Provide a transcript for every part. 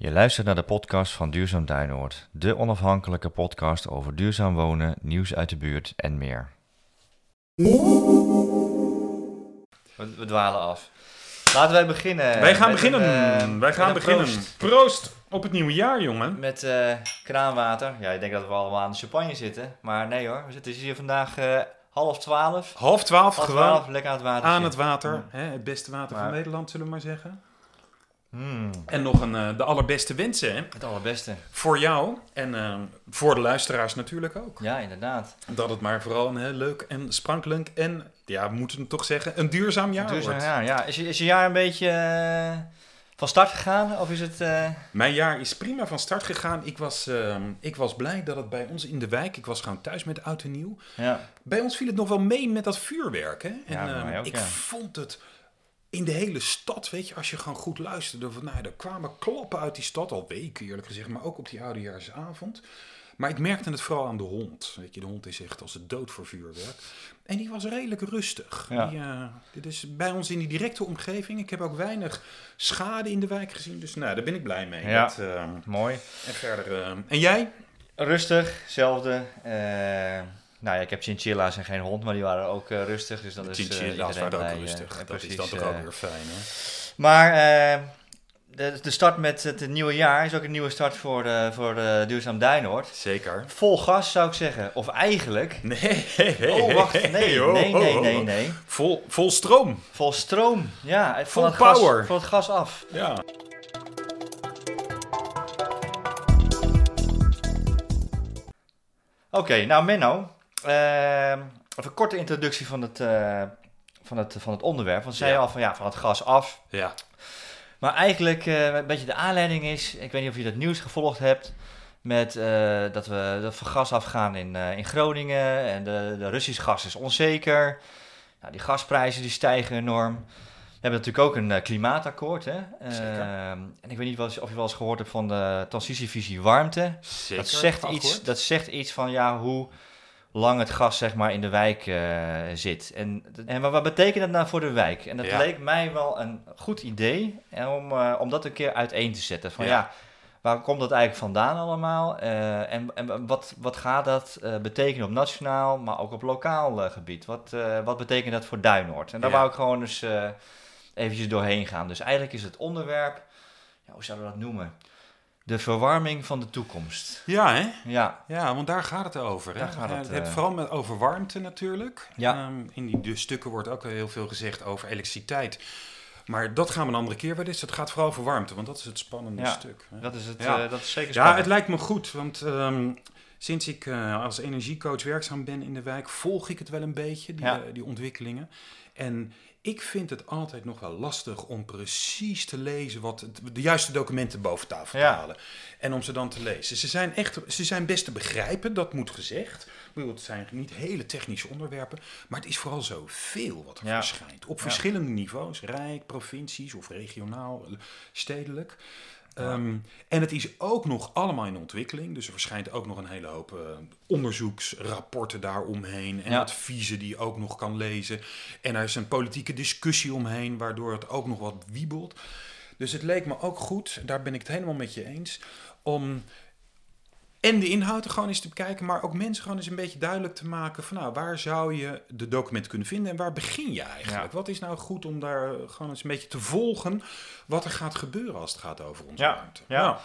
Je luistert naar de podcast van Duurzaam Duinoord, de onafhankelijke podcast over duurzaam wonen, nieuws uit de buurt en meer. We, we dwalen af. Laten wij beginnen. Wij gaan beginnen. een, eh, Wij gaan beginnen. proost. Proost. op het nieuwe jaar, jongen. Met eh, kraanwater. Ja, ik denk dat we allemaal aan de champagne zitten. Maar nee hoor, we zitten hier vandaag eh, half twaalf. Half twaalf, Half gewoon twaalf, lekker aan het water. aan het water. Hè, het beste water Maar- van Nederland, zullen we maar zeggen. Hmm, En nog een, eh, de allerbeste wensen hè? het allerbeste. voor jou en eh, voor de luisteraars natuurlijk ook. Ja, inderdaad. Dat het maar vooral een heel leuk en sprankelend en, ja, we moeten toch zeggen, een duurzaam jaar Duurzaam, wordt. ja, ja. Is, je, is je jaar een beetje eh, van start gegaan? Of is het... eh, Mijn jaar is prima van start gegaan. Ik was, eh, ik was blij dat het bij ons in de wijk, ik was gewoon thuis met oud en nieuw. ja. Bij ons viel het nog wel mee met dat vuurwerk. Hè? En Ja, eh, mij ook, ik ja. vond het in de hele stad, weet je, als je gewoon goed luisterde. Van, nou, er kwamen klappen uit die stad, al weken eerlijk gezegd, maar ook op die oudejaarsavond. Maar ik merkte het vooral aan de hond. Weet je, de hond is echt als de dood voor vuurwerk. En die was redelijk rustig. Ja. Die, eh, dit is bij ons in die directe omgeving. Ik heb ook weinig schade in de wijk gezien. Dus nou, daar ben ik blij mee. Ja. Dat, eh, Mooi. en verder. eh, en jij? Rustig, hetzelfde. Nou ja, ik heb chinchilla's en geen hond, maar die waren ook eh, rustig. Dus dat is eh, Chinchilla's iedereen waren ook rustig. eh, dat precies, is dan toch ook weer fijn, hè? Maar de, de start met het nieuwe jaar is ook een nieuwe start voor, voor Duurzaam Duinoord. Zeker. Vol gas zou ik zeggen. Of eigenlijk... Nee, Oh, wacht. Nee, nee, nee, nee, nee, nee. Vol, vol stroom. Vol stroom. Ja, van Vol het gas, power. van het gas af. Ja. Oké, nou Menno. Eh, even een korte introductie van het, eh, van het, van het onderwerp. Want zei Ja. al van ja, van het gas af. Ja. Maar eigenlijk eh, een beetje de aanleiding is, ik weet niet of je dat nieuws gevolgd hebt, met eh, dat, we, dat we gas afgaan in, in Groningen en de, de Russisch gas is onzeker. Nou, die gasprijzen die stijgen enorm. We hebben natuurlijk ook een klimaatakkoord. Hè? Ehm, en ik weet niet of je wel eens gehoord hebt van de transitievisie warmte. Zeker. Dat zegt, iets, dat zegt iets van ja, hoe lang het gas zeg maar, in de wijk eh, zit. En, en wat, wat betekent dat nou voor de wijk? En dat Ja. leek mij wel een goed idee om, eh, om dat een keer uiteen te zetten. Van ja, Ja. waar komt dat eigenlijk vandaan allemaal? Eh, en en wat, wat gaat dat betekenen op nationaal, maar ook op lokaal gebied? Wat, wat betekent dat voor Duinoord? En daar Ja. wou ik gewoon eens eventjes doorheen gaan. Dus eigenlijk is het onderwerp, ja, hoe zouden we dat noemen? De verwarming van de toekomst. Ja, hè? Ja, Ja, want daar gaat het over. Hè? Daar gaat Eh, het, eh, vooral met, over warmte natuurlijk. Ja. Ehm, in die de stukken wordt ook heel veel gezegd over elektriciteit. Maar dat gaan we een andere keer weer eens. Het gaat vooral over warmte, want dat is het spannende Ja, stuk. Hè? dat is, het, Ja. eh, dat is zeker Ja, spannend. het lijkt me goed, want ehm, sinds ik als energiecoach werkzaam ben in de wijk, volg ik het wel een beetje, die, Ja. die ontwikkelingen. En ik vind het altijd nog wel lastig om precies te lezen wat de juiste documenten boven tafel Ja. te halen. En om ze dan te lezen. Ze zijn, echt, ze zijn best te begrijpen, dat moet gezegd. Ik bedoel, het zijn niet hele technische onderwerpen, maar het is vooral zoveel wat er Ja. verschijnt. Op verschillende niveaus, rijk, provincies of regionaal, stedelijk. Ehm, en het is ook nog allemaal in ontwikkeling. Dus er verschijnt ook nog een hele hoop eh, onderzoeksrapporten daaromheen. En Ja. adviezen die je ook nog kan lezen. En er is een politieke discussie omheen, waardoor het ook nog wat wiebelt. Dus het leek me ook goed, daar ben ik het helemaal met je eens, om en de inhoud er gewoon eens te bekijken, maar ook mensen gewoon eens een beetje duidelijk te maken van nou, waar zou je de documenten kunnen vinden en waar begin je eigenlijk? Ja. Wat is nou goed om daar gewoon eens een beetje te volgen wat er gaat gebeuren als het gaat over onze Ja, ruimte? ja.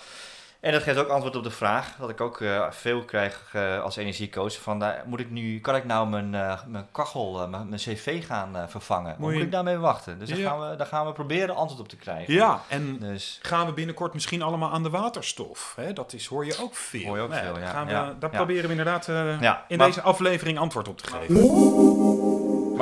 En dat geeft ook antwoord op de vraag, wat ik ook eh, veel krijg eh, als energiecoach. Van, daar moet ik nu, kan ik nou mijn, eh, mijn kachel, eh, mijn, mijn cv gaan eh, vervangen? Moet ik daarmee wachten? Dus daar, gaan we, daar gaan we proberen antwoord op te krijgen. Ja, en Dus gaan we binnenkort misschien allemaal aan de waterstof? Hè? Dat is, hoor je ook veel. Hoor je ook Nou veel, daar ja. Gaan we, Ja, Daar ja. proberen we inderdaad eh, Ja, in maar- deze aflevering antwoord op te geven.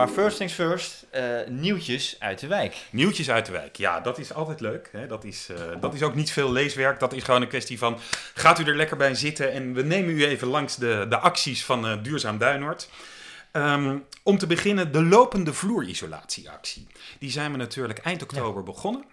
Maar first things first, eh, nieuwtjes uit de wijk. Nieuwtjes uit de wijk. Ja, dat is altijd leuk. Hè? Dat, is, eh, dat is ook niet veel leeswerk. Dat is gewoon een kwestie van, gaat u er lekker bij zitten? En we nemen u even langs de, de acties van eh, Duurzaam Duinoord. Ehm, om te beginnen, de lopende vloerisolatieactie. Die zijn we natuurlijk eind oktober begonnen.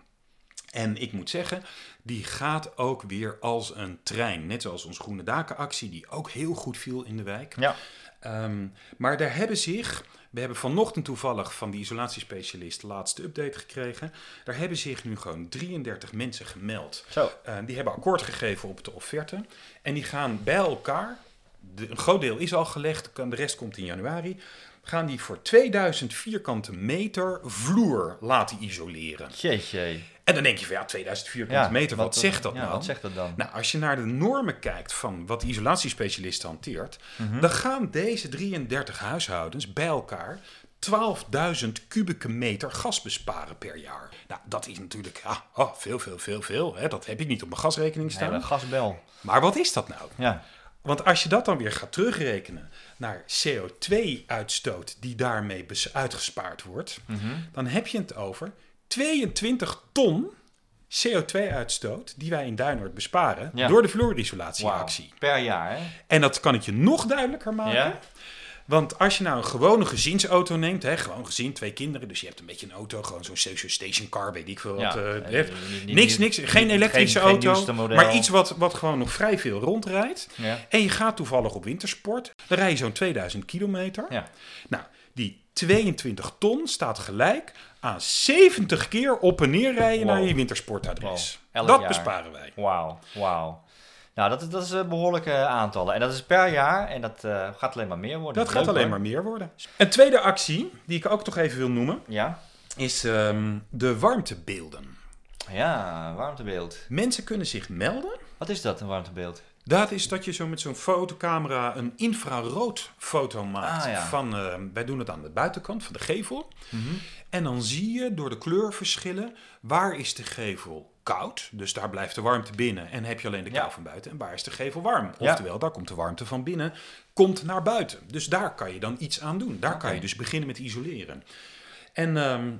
En ik moet zeggen, die gaat ook weer als een trein. Net zoals onze Groene Daken actie, die ook heel goed viel in de wijk. Ja. Ehm, maar daar hebben zich, we hebben vanochtend toevallig van die isolatiespecialist de laatste update gekregen. Daar hebben zich nu gewoon 33 mensen gemeld. Zo. Uh, die hebben akkoord gegeven op de offerte. En die gaan bij elkaar, de, een groot deel is al gelegd, de rest komt in januari. Gaan die voor 2000 vierkante meter vloer laten isoleren. Jeetje. En dan denk je van ja, 2000 vierkante Ja, meter, wat, wat- zegt dat ja, nou? wat zegt dat dan? Nou, als je naar de normen kijkt van wat de isolatiespecialist hanteert, Mhm. dan gaan deze 33 huishoudens bij elkaar 12.000 kubieke meter gas besparen per jaar. Nou, dat is natuurlijk ja, oh, veel, veel, veel, veel. Hè? Dat heb ik niet op mijn gasrekening staan. gasbel. Maar wat is dat nou? Ja. Want als je dat dan weer gaat terugrekenen naar CO2-uitstoot die daarmee uitgespaard wordt, Mhm. dan heb je het over 22 ton CO2-uitstoot die wij in Duinoord besparen Ja. door de vloerisolatieactie. Per jaar, hè? En dat kan ik je nog duidelijker maken. Ja? Want als je nou een gewone gezinsauto neemt, hè, gewoon gezin, twee kinderen, dus je hebt een beetje een auto, gewoon zo'n social station car, weet ik veel wat. Ja. niet- niks, niks, geen elektrische geen- auto, maar iets wat, wat gewoon nog vrij veel rondrijdt. Ja. En je gaat toevallig op wintersport, dan rij je zo'n 2000 kilometer. Ja. Nou, die 22 ton staat gelijk aan 70 keer op en neer rijden Wow. naar je wintersportadres. Wow. Dat jaar. besparen wij. Wauw, wauw. Nou, dat, is- dat is een behoorlijke aantallen. En dat is per jaar en dat eh, gaat alleen maar meer worden. Dat gaat alleen hoor. maar meer worden. Een tweede actie, die ik ook toch even wil noemen, Ja? is ehm, de warmtebeelden. Ja, warmtebeeld. Mensen kunnen zich melden. Wat is dat, een warmtebeeld? Dat is dat je zo met zo'n fotocamera een infraroodfoto maakt. Ah, ja. van, eh, wij doen het aan de buitenkant van de gevel. En dan zie je door de kleurverschillen waar is de gevel koud. Dus daar blijft de warmte binnen en heb je alleen de kou Ja. van buiten. En waar is de gevel warm? Ja. Oftewel, daar komt de warmte van binnen, komt naar buiten. Dus daar kan je dan iets aan doen. Daar kan je dus beginnen met isoleren. En ehm,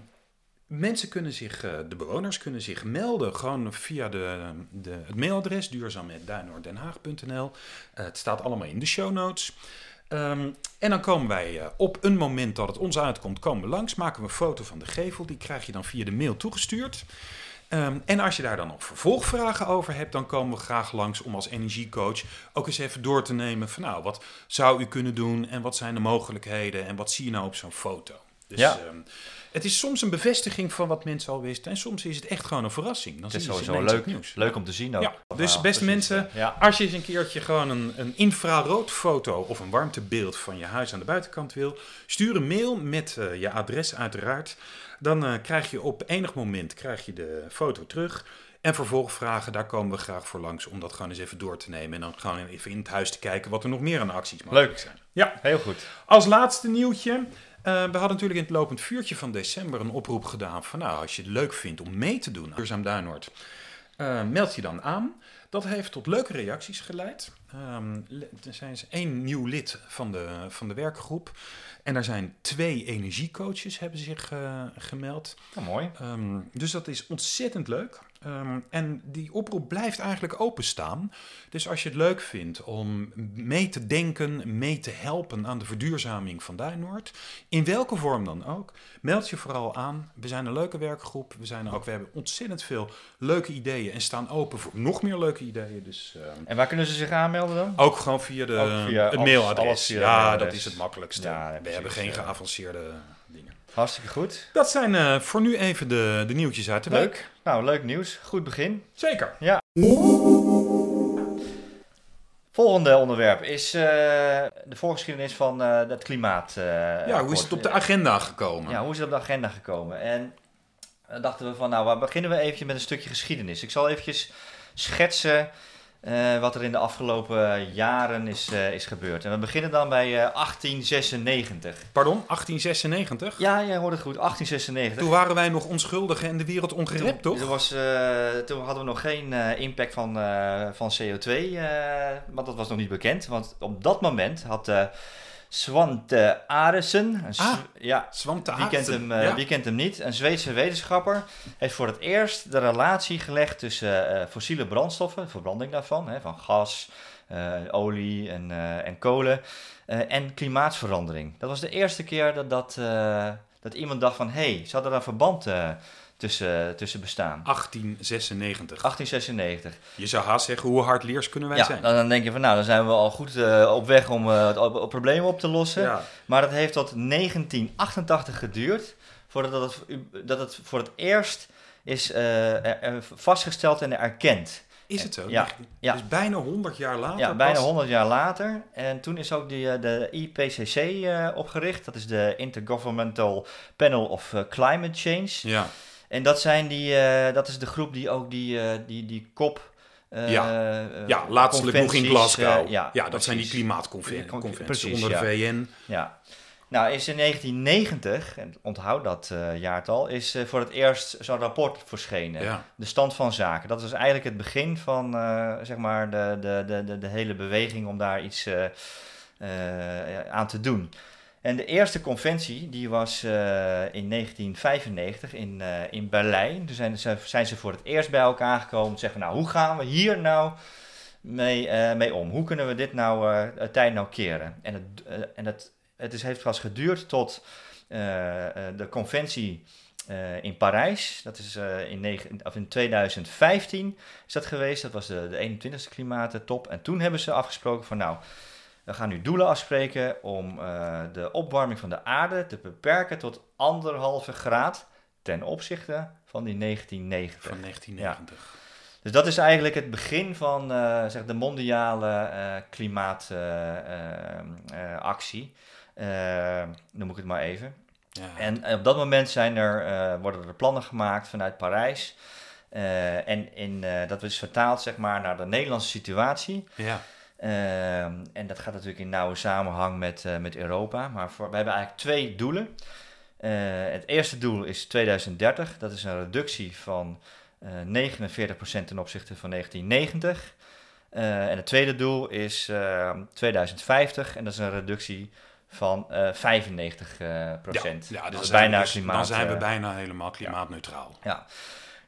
mensen kunnen zich, eh, de bewoners kunnen zich melden gewoon via de, de, het mailadres duurzaamhetduinoorddenhaag.nl. Eh, het staat allemaal in de show notes. Ehm, en dan komen wij eh, op een moment dat het ons uitkomt, komen we langs, maken we een foto van de gevel. Die krijg je dan via de mail toegestuurd. Ehm, en als je daar dan nog vervolgvragen over hebt, dan komen we graag langs om als energiecoach ook eens even door te nemen van nou, wat zou u kunnen doen en wat zijn de mogelijkheden en wat zie je nou op zo'n foto. Dus Ja. ehm, het is soms een bevestiging van wat mensen al wisten en soms is het echt gewoon een verrassing. Dan Het is sowieso leuk, nieuws. leuk om te zien ook. Ja, dus beste precies. mensen, Ja. als je eens een keertje gewoon een, een infraroodfoto of een warmtebeeld van je huis aan de buitenkant wil, stuur een mail met eh, je adres uiteraard. Dan eh, krijg je op enig moment krijg je de foto terug. En vervolgvragen, daar komen we graag voor langs om dat gewoon eens even door te nemen. En dan gewoon even in het huis te kijken wat er nog meer aan acties mogelijk Leuk. zijn. Ja, Heel goed. als laatste nieuwtje. eh, we hadden natuurlijk in het lopend vuurtje van december een oproep gedaan van nou, als je het leuk vindt om mee te doen aan Duurzaam Duinoord, eh, meld je dan aan. Dat heeft tot leuke reacties geleid. Ehm, er zijn eens één nieuw lid van de, van de werkgroep. En er zijn twee energiecoaches hebben zich eh, gemeld. Nou, mooi. Ehm, dus dat is ontzettend leuk. Ehm, en die oproep blijft eigenlijk openstaan. Dus als je het leuk vindt om mee te denken, mee te helpen aan de verduurzaming van Duinoord, in welke vorm dan ook, meld je vooral aan. We zijn een leuke werkgroep. We, zijn ook, we hebben ontzettend veel leuke ideeën en staan open voor nog meer leuke ideeën. Dus ehm, En waar kunnen ze zich aanmelden dan? ook gewoon via, de, via het alles- mailadres. alles via het ja, mailadres. dat is het makkelijkste. Ja, we precies, hebben geen geavanceerde dingen. Hartstikke goed. Dat zijn eh, voor nu even de, de nieuwtjes uit de week. Leuk. Nou, leuk nieuws. Goed begin. Zeker. Volgende onderwerp is eh, de voorgeschiedenis van eh, het klimaat. Ja, hoe is het op de agenda gekomen? Ja, hoe is het op de agenda gekomen? En dan dachten we van, nou, waar beginnen we eventjes met een stukje geschiedenis. Ik zal eventjes schetsen eh, wat er in de afgelopen jaren is, eh, is gebeurd. En we beginnen dan bij eh, 1896. Pardon, 1896? Ja, jij hoort het goed, 1896. Toen waren wij nog onschuldigen en de wereld ongerept, Toen, toch? was, eh, toen hadden we nog geen eh, impact van, eh, van CO2, eh, want dat was nog niet bekend. Want op dat moment had Svante Aresen, Ah, ja, Zwante wie kent, hem, eh, ja. wie kent hem niet, een Zweedse wetenschapper, heeft voor het eerst de relatie gelegd tussen eh, fossiele brandstoffen, verbranding daarvan, hè, van gas, eh, olie en, en kolen, en klimaatsverandering. Dat was de eerste keer dat, dat, dat iemand dacht van, hé, hey, zou er een verband tussen, tussen bestaan. 1896. 1896. Je zou haast zeggen, hoe hard leers kunnen wij Ja, zijn? dan, dan denk je van nou, dan zijn we al goed eh, op weg om eh, het op, op problemen op te lossen. Ja. Maar dat heeft tot 1988 geduurd voordat het, dat het voor het eerst is eh, er- vastgesteld en erkend. Is het zo? Ja, ja. Dus bijna 100 jaar later Ja, bijna pas- 100 jaar later. En toen is ook die, de IPCC opgericht. Dat is de Intergovernmental Panel of Climate Change. Ja, En dat, zijn die, eh, dat is de groep die ook die, eh, die, die kop... eh, Ja. ja laatstelijk nog in Glasgow. ja, ja, dat zijn die klimaatconventies onder de ja. VN. Ja. Nou, is in 1990, en onthoud dat jaartal, is voor het eerst zo'n rapport verschenen. Ja. De stand van zaken. Dat was eigenlijk het begin van zeg maar de, de, de, de, hele beweging om daar iets aan te doen. En de eerste conventie die was eh, in 1995 in, eh, in Berlijn. Toen zijn, ze- zijn ze voor het eerst bij elkaar gekomen. Zeggen, nou, hoe gaan we hier nou mee, eh, mee om? Hoe kunnen we dit nou tijd nou keren? En het, en het, het is, heeft pas geduurd tot de conventie in Parijs. Dat is in, of in 2015 is dat geweest. Dat was de, de 21ste klimaattop. En toen hebben ze afgesproken van nou, we gaan nu doelen afspreken om eh, de opwarming van de aarde te beperken tot anderhalve graad ten opzichte van die 1990. Van 1990. Dus dat is eigenlijk het begin van eh, zeg de mondiale eh klimaatactie. noem ik het maar even. Ja. En op dat moment zijn er, worden er plannen gemaakt vanuit Parijs. En in, dat is vertaald zeg maar, naar de Nederlandse situatie. ja. Ehm, en dat gaat natuurlijk in nauwe samenhang met, eh, met Europa. Maar voor, we hebben eigenlijk twee doelen. Eh, het eerste doel is 2030. Dat is een reductie van eh 49% ten opzichte van 1990. Eh, en het tweede doel is ehm, 2050. En dat is een reductie van eh 95%. procent. Ja, we bijna dus- klimaat. Dan zijn we eh, bijna helemaal klimaatneutraal. ja.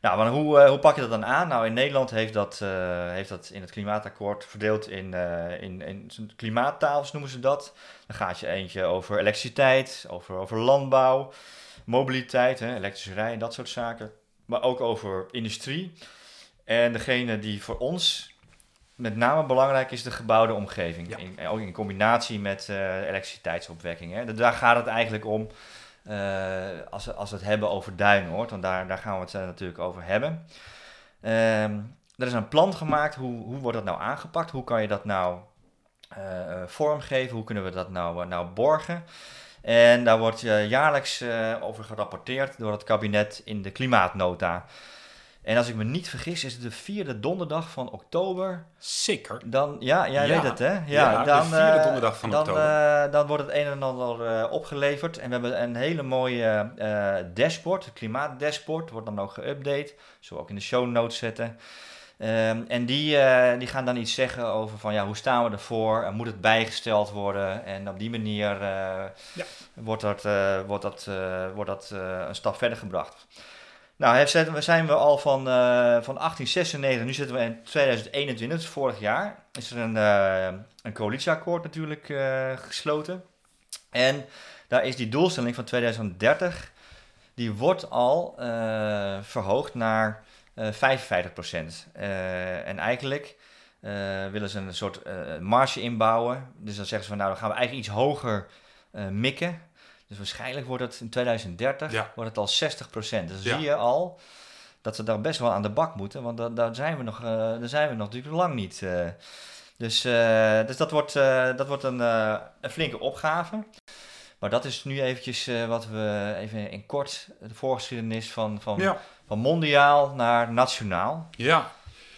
Nou, maar hoe, eh, hoe pak je dat dan aan? Nou, in Nederland heeft dat, eh, heeft dat in het klimaatakkoord verdeeld in, eh in, in zo'n klimaattafels, noemen ze dat. Dan gaat je eentje over elektriciteit, over, over landbouw, mobiliteit, hè, elektrische rijden, dat soort zaken. Maar ook over industrie. En degene die voor ons met name belangrijk is de gebouwde omgeving. Ja. In, ook in combinatie met elektriciteitsopwekking. Hè. Daar gaat het eigenlijk om. Eh, als, we, als we het hebben over Duinoord, want daar, daar gaan we het eh, natuurlijk over hebben. Ehm, er is een plan gemaakt, hoe, hoe wordt dat nou aangepakt? Hoe kan je dat nou eh, vormgeven? Hoe kunnen we dat nou, nou borgen? En daar wordt jaarlijks over gerapporteerd door het kabinet in de klimaatnota. En als ik me niet vergis, is het de vierde donderdag van oktober. Zeker. Dan, ja, jij Ja. weet het hè? Ja, dan, vierde eh, donderdag van dan, oktober. eh, dan wordt het een en ander eh, opgeleverd. En we hebben een hele mooie dashboard, het klimaatdashboard, wordt dan ook geüpdate. Zullen we ook in de show notes zetten. Ehm, en die, die gaan dan iets zeggen over van ja, hoe staan we ervoor? En moet het bijgesteld worden? En op die manier Ja. wordt dat, wordt dat, wordt dat een stap verder gebracht. Nou, zijn we- al van, eh, van 1896, nu zitten we in 2021, dus vorig jaar, is er een, eh, een coalitieakkoord natuurlijk eh, gesloten. En daar is die doelstelling van 2030, die wordt al verhoogd naar eh 55% en eigenlijk willen ze een soort marge inbouwen. Dus dan zeggen ze van nou, dan gaan we eigenlijk iets hoger mikken. Dus waarschijnlijk wordt het in 2030 Ja. wordt het al 60 Dus dan Ja. zie je al dat ze daar best wel aan de bak moeten. Want da- daar zijn we nog, eh, daar zijn we nog natuurlijk lang niet. eh. dus eh, dus dat, wordt, dat wordt een, een flinke opgave. Maar dat is nu eventjes wat we even in kort de voorgeschiedenis van, van, Ja. van mondiaal naar nationaal. ja.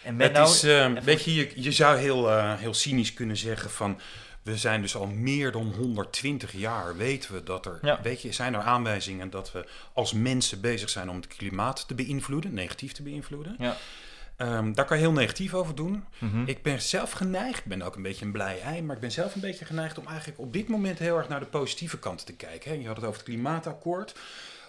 En met Het nou, is, weet je, je, je zou heel, heel cynisch kunnen zeggen van... We zijn dus al meer dan 120 jaar, weten we dat er... Ja. Weet je, zijn er aanwijzingen dat we als mensen bezig zijn om het klimaat te beïnvloeden, negatief te beïnvloeden. Ja. Ehm, daar kan je heel negatief over doen. Mhm. Ik ben zelf geneigd, ik ben ook een beetje een blij ei, maar ik ben zelf een beetje geneigd om eigenlijk op dit moment heel erg naar de positieve kant te kijken. Hè. Je had het over het klimaatakkoord,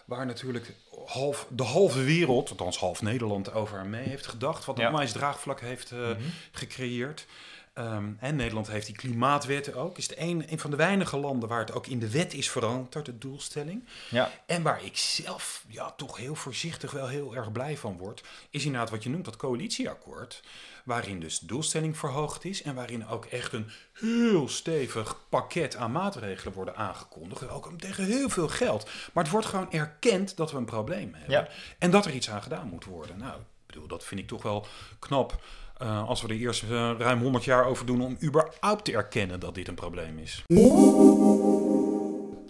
waar natuurlijk half, de halve wereld, althans half Nederland, over mee heeft gedacht. Wat Ja. een onwijs draagvlak heeft eh, Mhm. gecreëerd. Ehm, en Nederland heeft die klimaatwetten ook. Is het een, een van de weinige landen waar het ook in de wet is veranderd, de doelstelling. Ja. En waar ik zelf ja, toch heel voorzichtig wel heel erg blij van word, is inderdaad wat je noemt dat coalitieakkoord. Waarin dus de doelstelling verhoogd is en waarin ook echt een heel stevig pakket aan maatregelen worden aangekondigd. Ook tegen heel veel geld. Maar het wordt gewoon erkend dat we een probleem hebben. Ja. En dat er iets aan gedaan moet worden. Nou, ik bedoel, dat vind ik toch wel knap. Eh, als we er eerst eh, ruim 100 jaar over doen om überhaupt te erkennen dat dit een probleem is.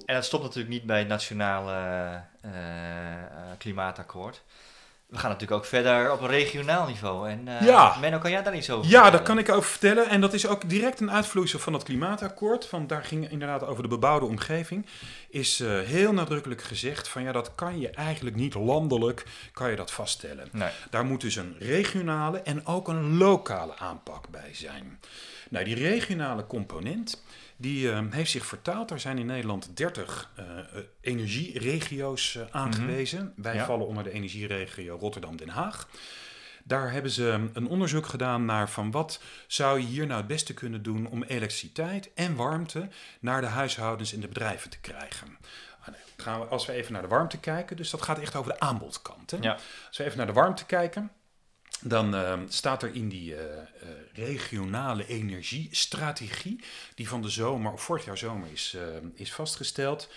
En dat stopt natuurlijk niet bij het nationale eh, klimaatakkoord. We gaan natuurlijk ook verder op een regionaal niveau. En Ja. Menno, kan jij daar iets over Ja, daar kan ik over vertellen. En dat is ook direct een uitvloeisel van het klimaatakkoord. Want daar ging inderdaad over de bebouwde omgeving. Is eh, heel nadrukkelijk gezegd van ja, dat kan je eigenlijk niet landelijk kan je dat vaststellen. Nee. Daar moet dus een regionale en ook een lokale aanpak bij zijn. Nou, die regionale component die eh, heeft zich vertaald. Er zijn in Nederland 30 eh, eh, energieregio's eh, aangewezen. Wij Ja. vallen onder de energieregio Rotterdam-Den Haag. Daar hebben ze een onderzoek gedaan naar van wat zou je hier nou het beste kunnen doen om elektriciteit en warmte naar de huishoudens en de bedrijven te krijgen. Ah, nee, Gaan we, als we even naar de warmte kijken, dus dat gaat echt over de aanbodkant. Hè? Ja. Als we even naar de warmte kijken, dan eh, staat er in die eh, eh, regionale energiestrategie, die van de zomer, of vorig jaar zomer is, eh, is vastgesteld,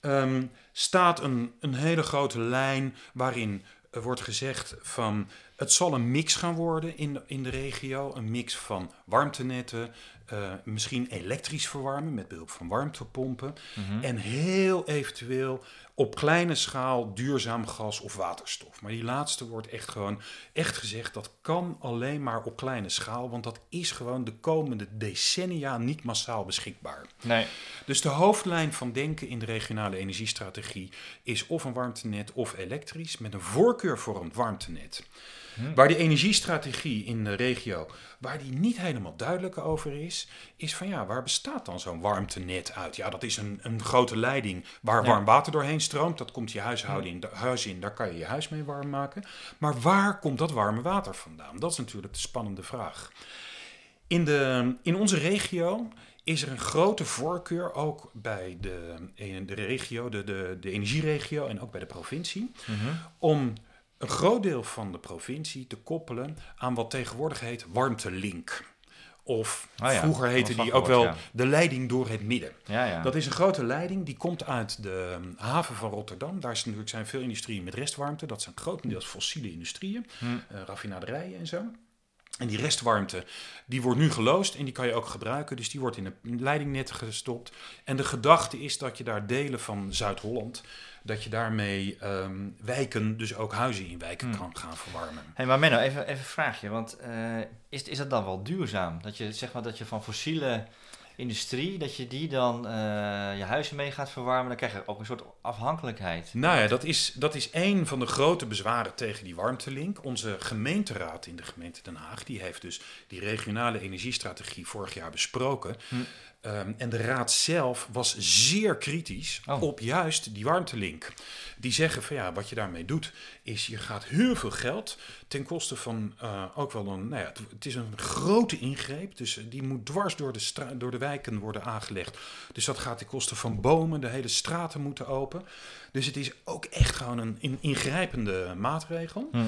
ehm, staat een, een hele grote lijn waarin wordt gezegd van het zal een mix gaan worden in in de regio. Een mix van warmtenetten, eh, misschien elektrisch verwarmen met behulp van warmtepompen. Mhm. En heel eventueel op kleine schaal duurzaam gas of waterstof. Maar die laatste wordt echt gewoon echt gezegd, dat kan alleen maar op kleine schaal. Want dat is gewoon de komende decennia niet massaal beschikbaar. Nee. Dus de hoofdlijn van denken in de regionale energiestrategie is of een warmtenet of elektrisch, met een voorkeur voor een warmtenet. Hm. Waar die energiestrategie in de regio, waar die niet helemaal duidelijk over is, is van ja, waar bestaat dan zo'n warmtenet uit? Ja, dat is een, een grote leiding waar Ja. warm water doorheen stroomt. Dat komt je huishouden in, de, huis in, daar kan je je huis mee warm maken. Maar waar komt dat warme water vandaan? Dat is natuurlijk de spannende vraag. In, de, in onze regio is er een grote voorkeur ook bij de, in de regio, de, de, de energieregio en ook bij de provincie, Mhm. om een groot deel van de provincie te koppelen aan wat tegenwoordig heet warmtelink. Of Ah ja, vroeger heette die ook wel de leiding door het midden. Ja. Dat is een grote leiding, die komt uit de um, haven van Rotterdam. Daar is natuurlijk zijn veel industrieën met restwarmte. Dat zijn grotendeels fossiele industrieën, Hm. eh, raffinaderijen en zo. En die restwarmte, die wordt nu geloosd en die kan je ook gebruiken. Dus die wordt in een leidingnet gestopt. En de gedachte is dat je daar delen van Zuid-Holland, dat je daarmee ehm, wijken, dus ook huizen in wijken Hmm. kan gaan verwarmen. Hey, maar Menno, even, even een vraagje. Want eh, is, is dat dan wel duurzaam? Dat je, zeg maar, dat je van fossiele industrie, dat je die dan eh, je huizen mee gaat verwarmen, dan krijg je ook een soort afhankelijkheid. Nou ja, dat is, dat is een van de grote bezwaren tegen die warmtelink. Onze gemeenteraad in de gemeente Den Haag, die heeft dus die regionale energiestrategie vorig jaar besproken. Hm. Ehm, en de raad zelf was zeer kritisch Oh. op juist die warmtelink. Die zeggen van ja, wat je daarmee doet, is je gaat heel veel geld ten koste van eh, ook wel een, nou ja, het, het is een grote ingreep. Dus eh, die moet dwars door de, door de wijken worden aangelegd. Dus dat gaat ten koste van bomen, de hele straten moeten open. Dus het is ook echt gewoon een in- ingrijpende maatregel. Hm.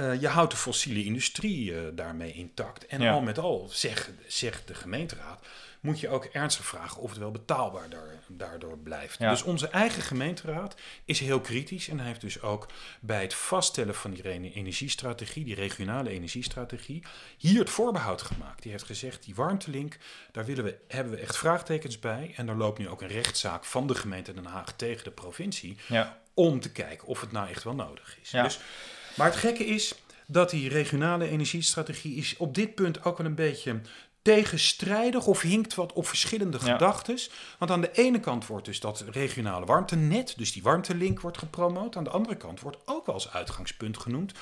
Eh, je houdt de fossiele industrie eh, daarmee intact. En Ja. al met al, zegt zegt de gemeenteraad, moet je ook ernstig vragen of het wel betaalbaar daar, daardoor blijft. Ja. Dus onze eigen gemeenteraad is heel kritisch en heeft dus ook bij het vaststellen van die energiestrategie, die regionale energiestrategie, hier het voorbehoud gemaakt. Die heeft gezegd, die warmtelink, daar willen we, hebben we echt vraagtekens bij. En er loopt nu ook een rechtszaak van de gemeente Den Haag tegen de provincie Ja. om te kijken of het nou echt wel nodig is. Ja. Dus, maar het gekke is dat die regionale energiestrategie is op dit punt ook wel een beetje tegenstrijdig of hinkt wat op verschillende Ja. gedachtes. Want aan de ene kant wordt dus dat regionale warmtenet, dus die warmtelink wordt gepromoot. Aan de andere kant wordt ook wel als uitgangspunt genoemd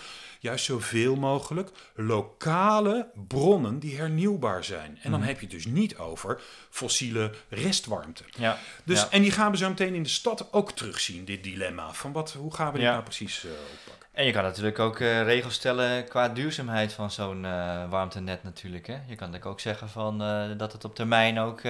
juist zoveel mogelijk lokale bronnen die hernieuwbaar zijn. En dan Mhm. heb je het dus niet over fossiele restwarmte. Ja. Dus, Ja. En die gaan we zo meteen in de stad ook terugzien, dit dilemma. Van wat, hoe gaan we dit Ja. nou precies eh, oppakken? En je kan natuurlijk ook eh, regels stellen qua duurzaamheid van zo'n eh, warmtenet natuurlijk. Hè? Je kan ook zeggen van, eh, dat het op termijn ook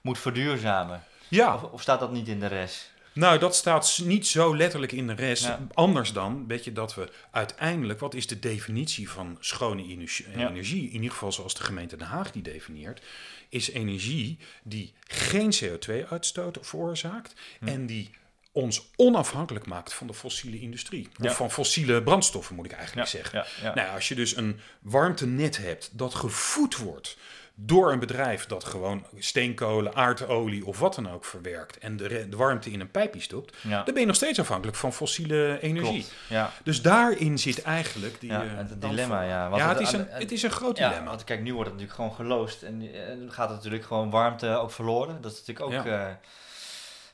moet verduurzamen. Ja, Of, of staat dat niet in de rest? nou dat staat niet zo letterlijk in de rest. Ja. Anders dan, weet je, dat we uiteindelijk, wat is de definitie van schone energie? Ja. energie? In ieder geval zoals de gemeente Den Haag die definieert, is energie die geen CO2-uitstoot veroorzaakt Hm. en die ons onafhankelijk maakt van de fossiele industrie. Ja. Of van fossiele brandstoffen, moet ik eigenlijk zeggen. ja. Nou, als je dus een warmtenet hebt dat gevoed wordt door een bedrijf dat gewoon steenkolen, aardolie of wat dan ook verwerkt en de, warmte in een pijpje stopt, ja. dan ben je nog steeds afhankelijk van fossiele energie. Klopt. Ja. Dus daarin zit eigenlijk die, Ja, eh, het dilemma, ja. Het- het is, een, het is een groot dilemma. want kijk, nu wordt het natuurlijk gewoon geloosd en eh, gaat het natuurlijk gewoon warmte ook verloren. Dat is natuurlijk ook, ja,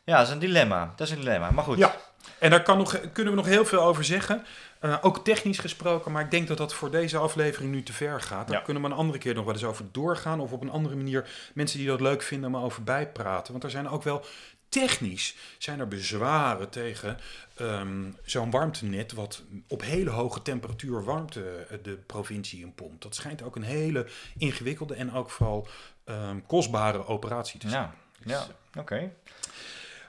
ja dat is een dilemma. Dat is een dilemma, maar goed. Ja. En daar kan nog, kunnen we nog heel veel over zeggen. Eh, ook technisch gesproken, maar ik denk dat dat voor deze aflevering nu te ver gaat. Daar Ja. kunnen we een andere keer nog wel eens over doorgaan. Of op een andere manier mensen die dat leuk vinden, maar over bijpraten. Want er zijn ook wel technisch zijn er bezwaren tegen ehm, zo'n warmtenet wat op hele hoge temperatuur warmte eh, de provincie in pompt. Dat schijnt ook een hele ingewikkelde en ook vooral ehm, kostbare operatie te zijn. Ja, ja. oké.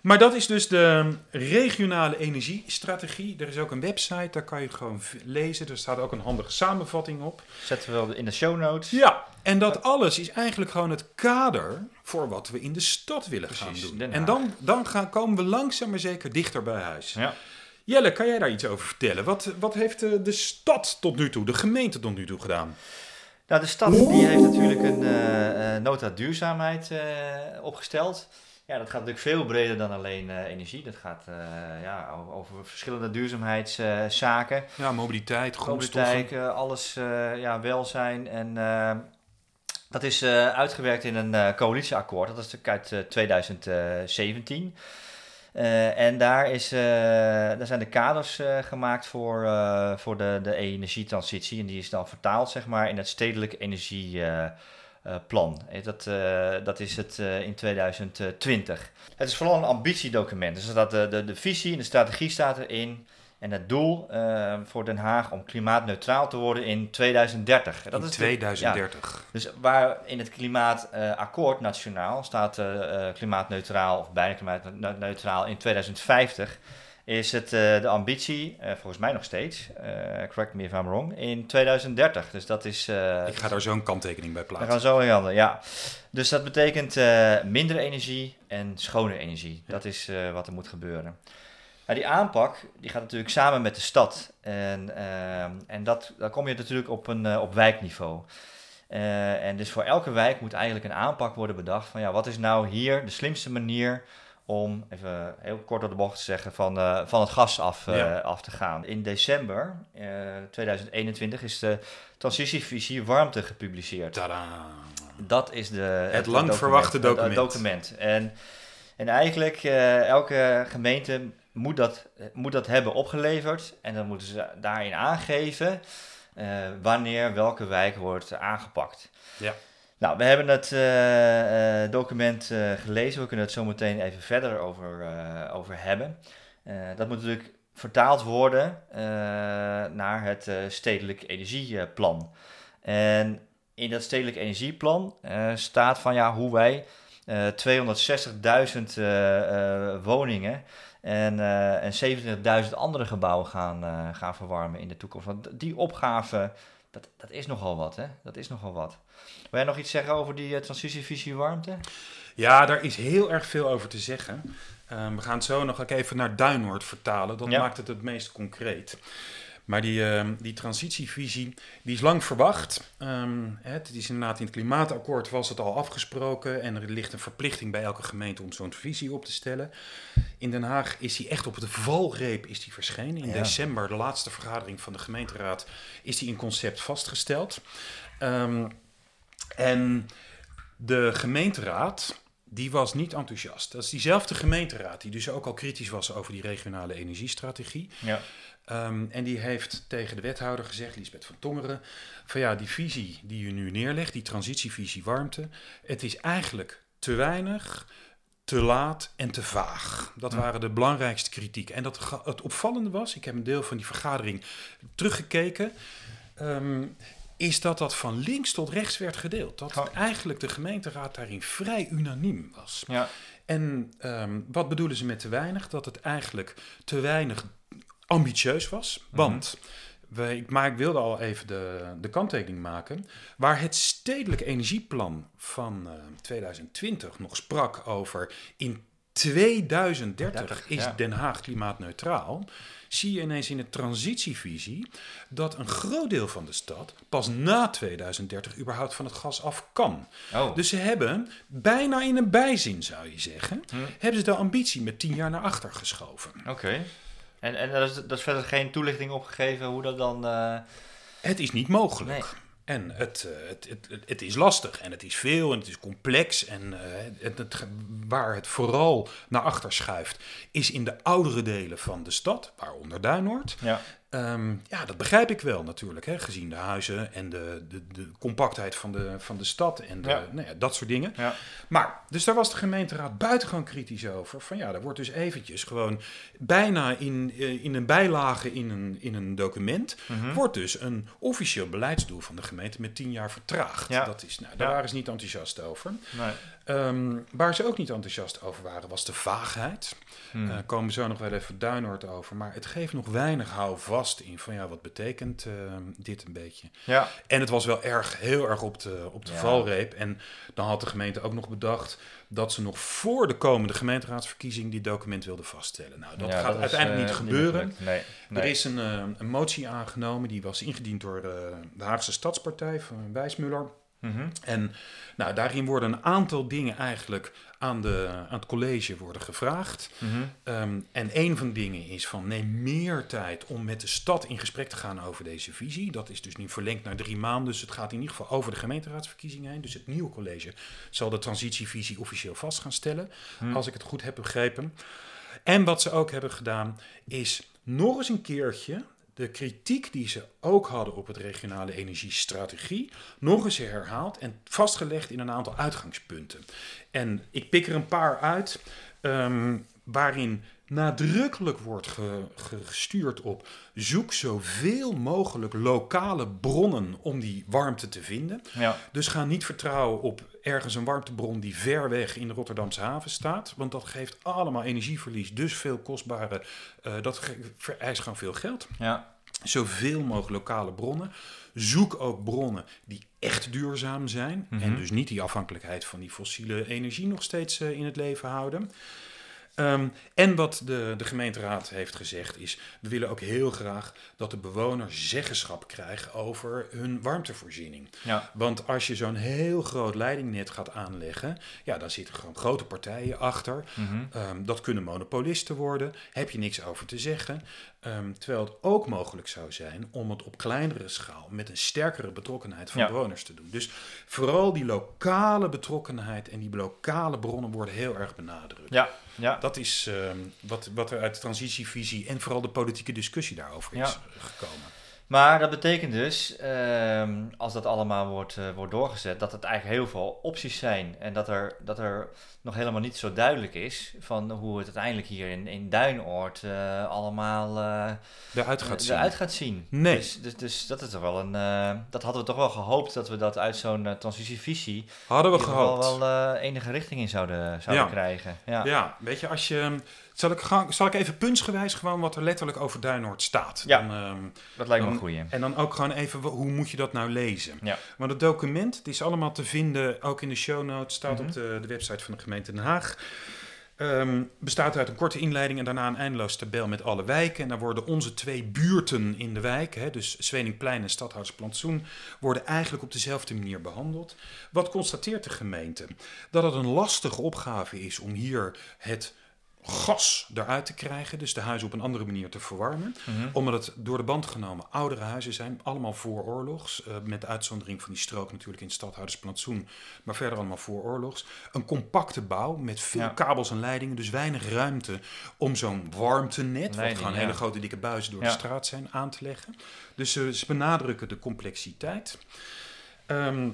Maar dat is dus de regionale energiestrategie. Er is ook een website, daar kan je het gewoon lezen. Er staat ook een handige samenvatting op. Zetten we wel in de show notes. Ja, en dat alles is eigenlijk gewoon het kader voor wat we in de stad willen gaan doen. En dan, dan gaan, komen we langzaam maar zeker dichter bij huis. Ja. Jelle, kan jij daar iets over vertellen? Wat, wat heeft eh, de stad tot nu toe, de gemeente tot nu toe gedaan? Nou, de stad die heeft natuurlijk een eh, eh, nota duurzaamheid opgesteld. Ja, dat gaat natuurlijk veel breder dan alleen eh, energie. Dat gaat eh, ja, over verschillende duurzaamheidszaken. Ja, mobiliteit, grondstoffen. Mobiliteit, eh, alles, ja, welzijn. En dat is uitgewerkt in een coalitieakkoord. Dat is natuurlijk uit eh, 2017. Eh, en daar, is, daar zijn de kaders gemaakt voor, voor de, de energietransitie. En die is dan vertaald zeg maar, in het stedelijk energieplan. Eh, dat, eh, dat is het eh, in 2020. Het is vooral een ambitiedocument. Dus dat de, de, de visie en de strategie staat erin. En het doel eh, voor Den Haag om klimaatneutraal te worden in 2030. Dat in is de- 2030. dus waar in het klimaatakkoord nationaal staat eh, eh, klimaatneutraal of bijna klimaatneutraal in 2050, is het eh, de ambitie, eh, volgens mij nog steeds, eh, correct me if I'm wrong, in 2030. Dus dat is... Ik ga daar zo een kanttekening bij we plaatsen. gaan zo in handen, ja. Dus dat betekent minder energie en schone energie. Dat is wat er moet gebeuren. Nou, die aanpak die gaat natuurlijk samen met de stad. En, en dat, dan kom je natuurlijk op, een, op wijkniveau. En dus voor elke wijk moet eigenlijk een aanpak worden bedacht van ja, wat is nou hier de slimste manier om, even heel kort door de bocht te zeggen, van, eh, van het gas af, eh, Ja. af te gaan. In december eh, 2021 is de transitievisie warmte gepubliceerd. Tadaa. Dat is de, Het lang verwachte het- het document. document. En, en eigenlijk, eh, elke gemeente moet dat, moet dat hebben opgeleverd. En dan moeten ze daarin aangeven eh, wanneer welke wijk wordt aangepakt. Ja. Nou, we hebben het eh, eh, document eh, gelezen. We kunnen het zo meteen even verder over, over hebben. Dat moet natuurlijk vertaald worden naar het stedelijk energieplan. En in dat stedelijk energieplan staat van ja, hoe wij eh 260.000 eh, eh, woningen en, en 27.000 andere gebouwen gaan, gaan verwarmen in de toekomst. Want die opgave, dat, dat is nogal wat, hè? Dat is nogal wat. Wil jij nog iets zeggen over die eh, transitievisie warmte? Ja, daar is heel erg veel over te zeggen. Ehm, we gaan het zo nog even naar Duinoord vertalen. Dat Ja. maakt het het meest concreet. Maar die, ehm, die transitievisie, die is lang verwacht. Ehm, het is inderdaad in het klimaatakkoord was het al afgesproken. En er ligt een verplichting bij elke gemeente om zo'n visie op te stellen. In Den Haag is die echt op de valreep is die verschenen. In Ja. december, de laatste vergadering van de gemeenteraad, is die in concept vastgesteld. En de gemeenteraad, die was niet enthousiast. Dat is diezelfde gemeenteraad die dus ook al kritisch was over die regionale energiestrategie. Ja. Ehm, en die heeft tegen de wethouder gezegd, Lisbeth van Tongeren, van ja, die visie die u nu neerlegt, die transitievisie warmte, het is eigenlijk te weinig, te laat en te vaag. Dat waren de belangrijkste kritieken. En dat het opvallende was, ik heb een deel van die vergadering teruggekeken, ehm, is dat dat van links tot rechts werd gedeeld. Dat Oh. eigenlijk de gemeenteraad daarin vrij unaniem was. Ja. En ehm, wat bedoelen ze met te weinig? Dat het eigenlijk te weinig ambitieus was. Want, wij, ik- maar ik wilde al even de, de kanttekening maken. Waar het stedelijk energieplan van eh, 2020 nog sprak over in 2030 30, is ja. Den Haag klimaatneutraal. Zie je ineens in de transitievisie dat een groot deel van de stad pas na 2030 überhaupt van het gas af kan. Oh. Dus ze hebben bijna in een bijzin, zou je zeggen, Hm. hebben ze de ambitie met tien jaar naar achter geschoven. Oké. En, en er is, is verder geen toelichting opgegeven hoe dat dan... eh, Het is niet mogelijk. Nee. En het, eh, het, het, het, het is lastig en het is veel en het is complex. En eh, het, waar het vooral naar achter schuift, is in de oudere delen van de stad, waaronder Duinoord. ja. Ehm, ja, dat begrijp ik wel natuurlijk, hè, gezien de huizen en de, de, de compactheid van de, van de stad en de, Ja. Nou ja, dat soort dingen. Ja. Maar, dus daar was de gemeenteraad buitengewoon kritisch over. Van ja, er wordt dus eventjes gewoon bijna in, eh, in een bijlage in een, in een document, Mhm. wordt dus een officieel beleidsdoel van de gemeente met tien jaar vertraagd. Dat is, nou, daar waren ze niet enthousiast over. Nee. Ehm, waar ze ook niet enthousiast over waren, was de vaagheid. Hm. Daar komen we zo nog wel even Duinoord over. Maar het geeft nog weinig houvast in van ja, wat betekent ehm, dit een beetje. ja. En het was wel erg, heel erg op de, op de Ja. valreep. En dan had de gemeente ook nog bedacht dat ze nog voor de komende gemeenteraadsverkiezing dit document wilden vaststellen. Nou, dat Ja, gaat uiteindelijk eh, niet gebeuren. Nee. nee. Er is een, eh, een motie aangenomen, die was ingediend door de Haagse Stadspartij van Wijsmuller. Mhm. En nou, daarin worden een aantal dingen eigenlijk aan, de, aan het college worden gevraagd. Mhm. Ehm, en een van de dingen is van neem meer tijd om met de stad in gesprek te gaan over deze visie. Dat is dus nu verlengd naar drie maanden. Dus het gaat in ieder geval over de gemeenteraadsverkiezingen heen. Dus het nieuwe college zal de transitievisie officieel vast gaan stellen. Hm. Als ik het goed heb begrepen. En wat ze ook hebben gedaan is nog eens een keertje de kritiek die ze ook hadden op het regionale energiestrategie nog eens herhaald en vastgelegd in een aantal uitgangspunten. En ik pik er een paar uit ehm, waarin nadrukkelijk wordt ge- gestuurd op zoek zoveel mogelijk lokale bronnen om die warmte te vinden. Ja. Dus ga niet vertrouwen op ergens een warmtebron die ver weg in de Rotterdamse haven staat. Want dat geeft allemaal energieverlies, dus veel kostbare. eh, dat vereist gewoon veel geld. Ja. Zoveel mogelijk lokale bronnen. Zoek ook bronnen die echt duurzaam zijn. Mhm. En dus niet die afhankelijkheid van die fossiele energie nog steeds eh, in het leven houden. Ehm, en wat de, de gemeenteraad heeft gezegd is, we willen ook heel graag dat de bewoners zeggenschap krijgen over hun warmtevoorziening. Ja. Want als je zo'n heel groot leidingnet gaat aanleggen, ja, dan zitten gewoon grote partijen achter. Mhm. Ehm, dat kunnen monopolisten worden, heb je niks over te zeggen. Ehm, terwijl het ook mogelijk zou zijn om het op kleinere schaal met een sterkere betrokkenheid van Ja. bewoners te doen. Dus vooral die lokale betrokkenheid en die lokale bronnen worden heel erg benadrukt. Ja. Ja. Dat is ehm, wat, wat er uit de transitievisie en vooral de politieke discussie daarover is Ja. gekomen. Maar dat betekent dus, ehm, als dat allemaal wordt, eh, wordt doorgezet, dat het eigenlijk heel veel opties zijn. En dat er, dat er nog helemaal niet zo duidelijk is van hoe het uiteindelijk hier in, in Duinoord eh, allemaal eh, Daaruit gaat zien. eruit gaat zien. Nee. Dus, dus, dus dat is toch wel een. dat hadden we toch wel gehoopt dat we dat uit zo'n transitievisie Hadden we gehoopt. wel enige richting in zouden, zouden Ja. krijgen. Ja. Ja, weet je, als je. Zal ik, gaan, zal ik even puntsgewijs gewoon wat er letterlijk over Duinoord staat? Ja. Dan, ehm, dat lijkt me een goeie. en dan ook gewoon even, hoe moet je dat nou lezen? Ja. Want het document, het is allemaal te vinden, ook in de show notes, staat Mhm. op de, de website van de gemeente Den Haag. Ehm, bestaat uit een korte inleiding en daarna een eindeloos tabel met alle wijken. En daar worden onze twee buurten in de wijk, hè, dus Zweningplein en Stadhoudsplantsoen, worden eigenlijk op dezelfde manier behandeld. Wat constateert de gemeente? Dat het een lastige opgave is om hier het gas eruit te krijgen, dus de huizen op een andere manier te verwarmen Mhm. omdat het door de band genomen oudere huizen zijn, allemaal vooroorlogs. eh met de uitzondering van die strook natuurlijk in het stadhoudersplantsoen, maar verder allemaal vooroorlogs. Een compacte bouw met veel Ja. kabels en leidingen, dus weinig ruimte om zo'n warmtenet, wat gewoon ja. hele grote dikke buizen door Ja. de straat zijn, aan te leggen. Dus ze benadrukken de complexiteit. Ehm,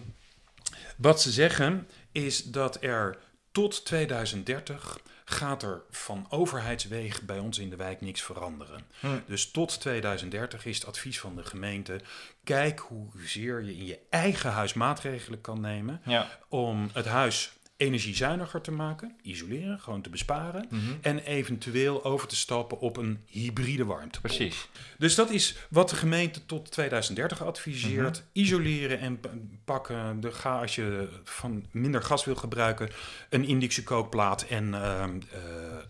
wat ze zeggen is dat er tot 2030 gaat er van overheidswegen bij ons in de wijk niks veranderen. Hm. Dus tot 2030 is het advies van de gemeente: kijk hoezeer je in je eigen huis maatregelen kan nemen Ja. om het huis energiezuiniger te maken, isoleren, gewoon te besparen. Mhm. En eventueel over te stappen op een hybride warmtepomp. Precies. Dus dat is wat de gemeente tot 2030 adviseert. Mhm. Isoleren en pakken. De, ga als je van minder gas wil gebruiken, een Indische kookplaat en ehm, eh,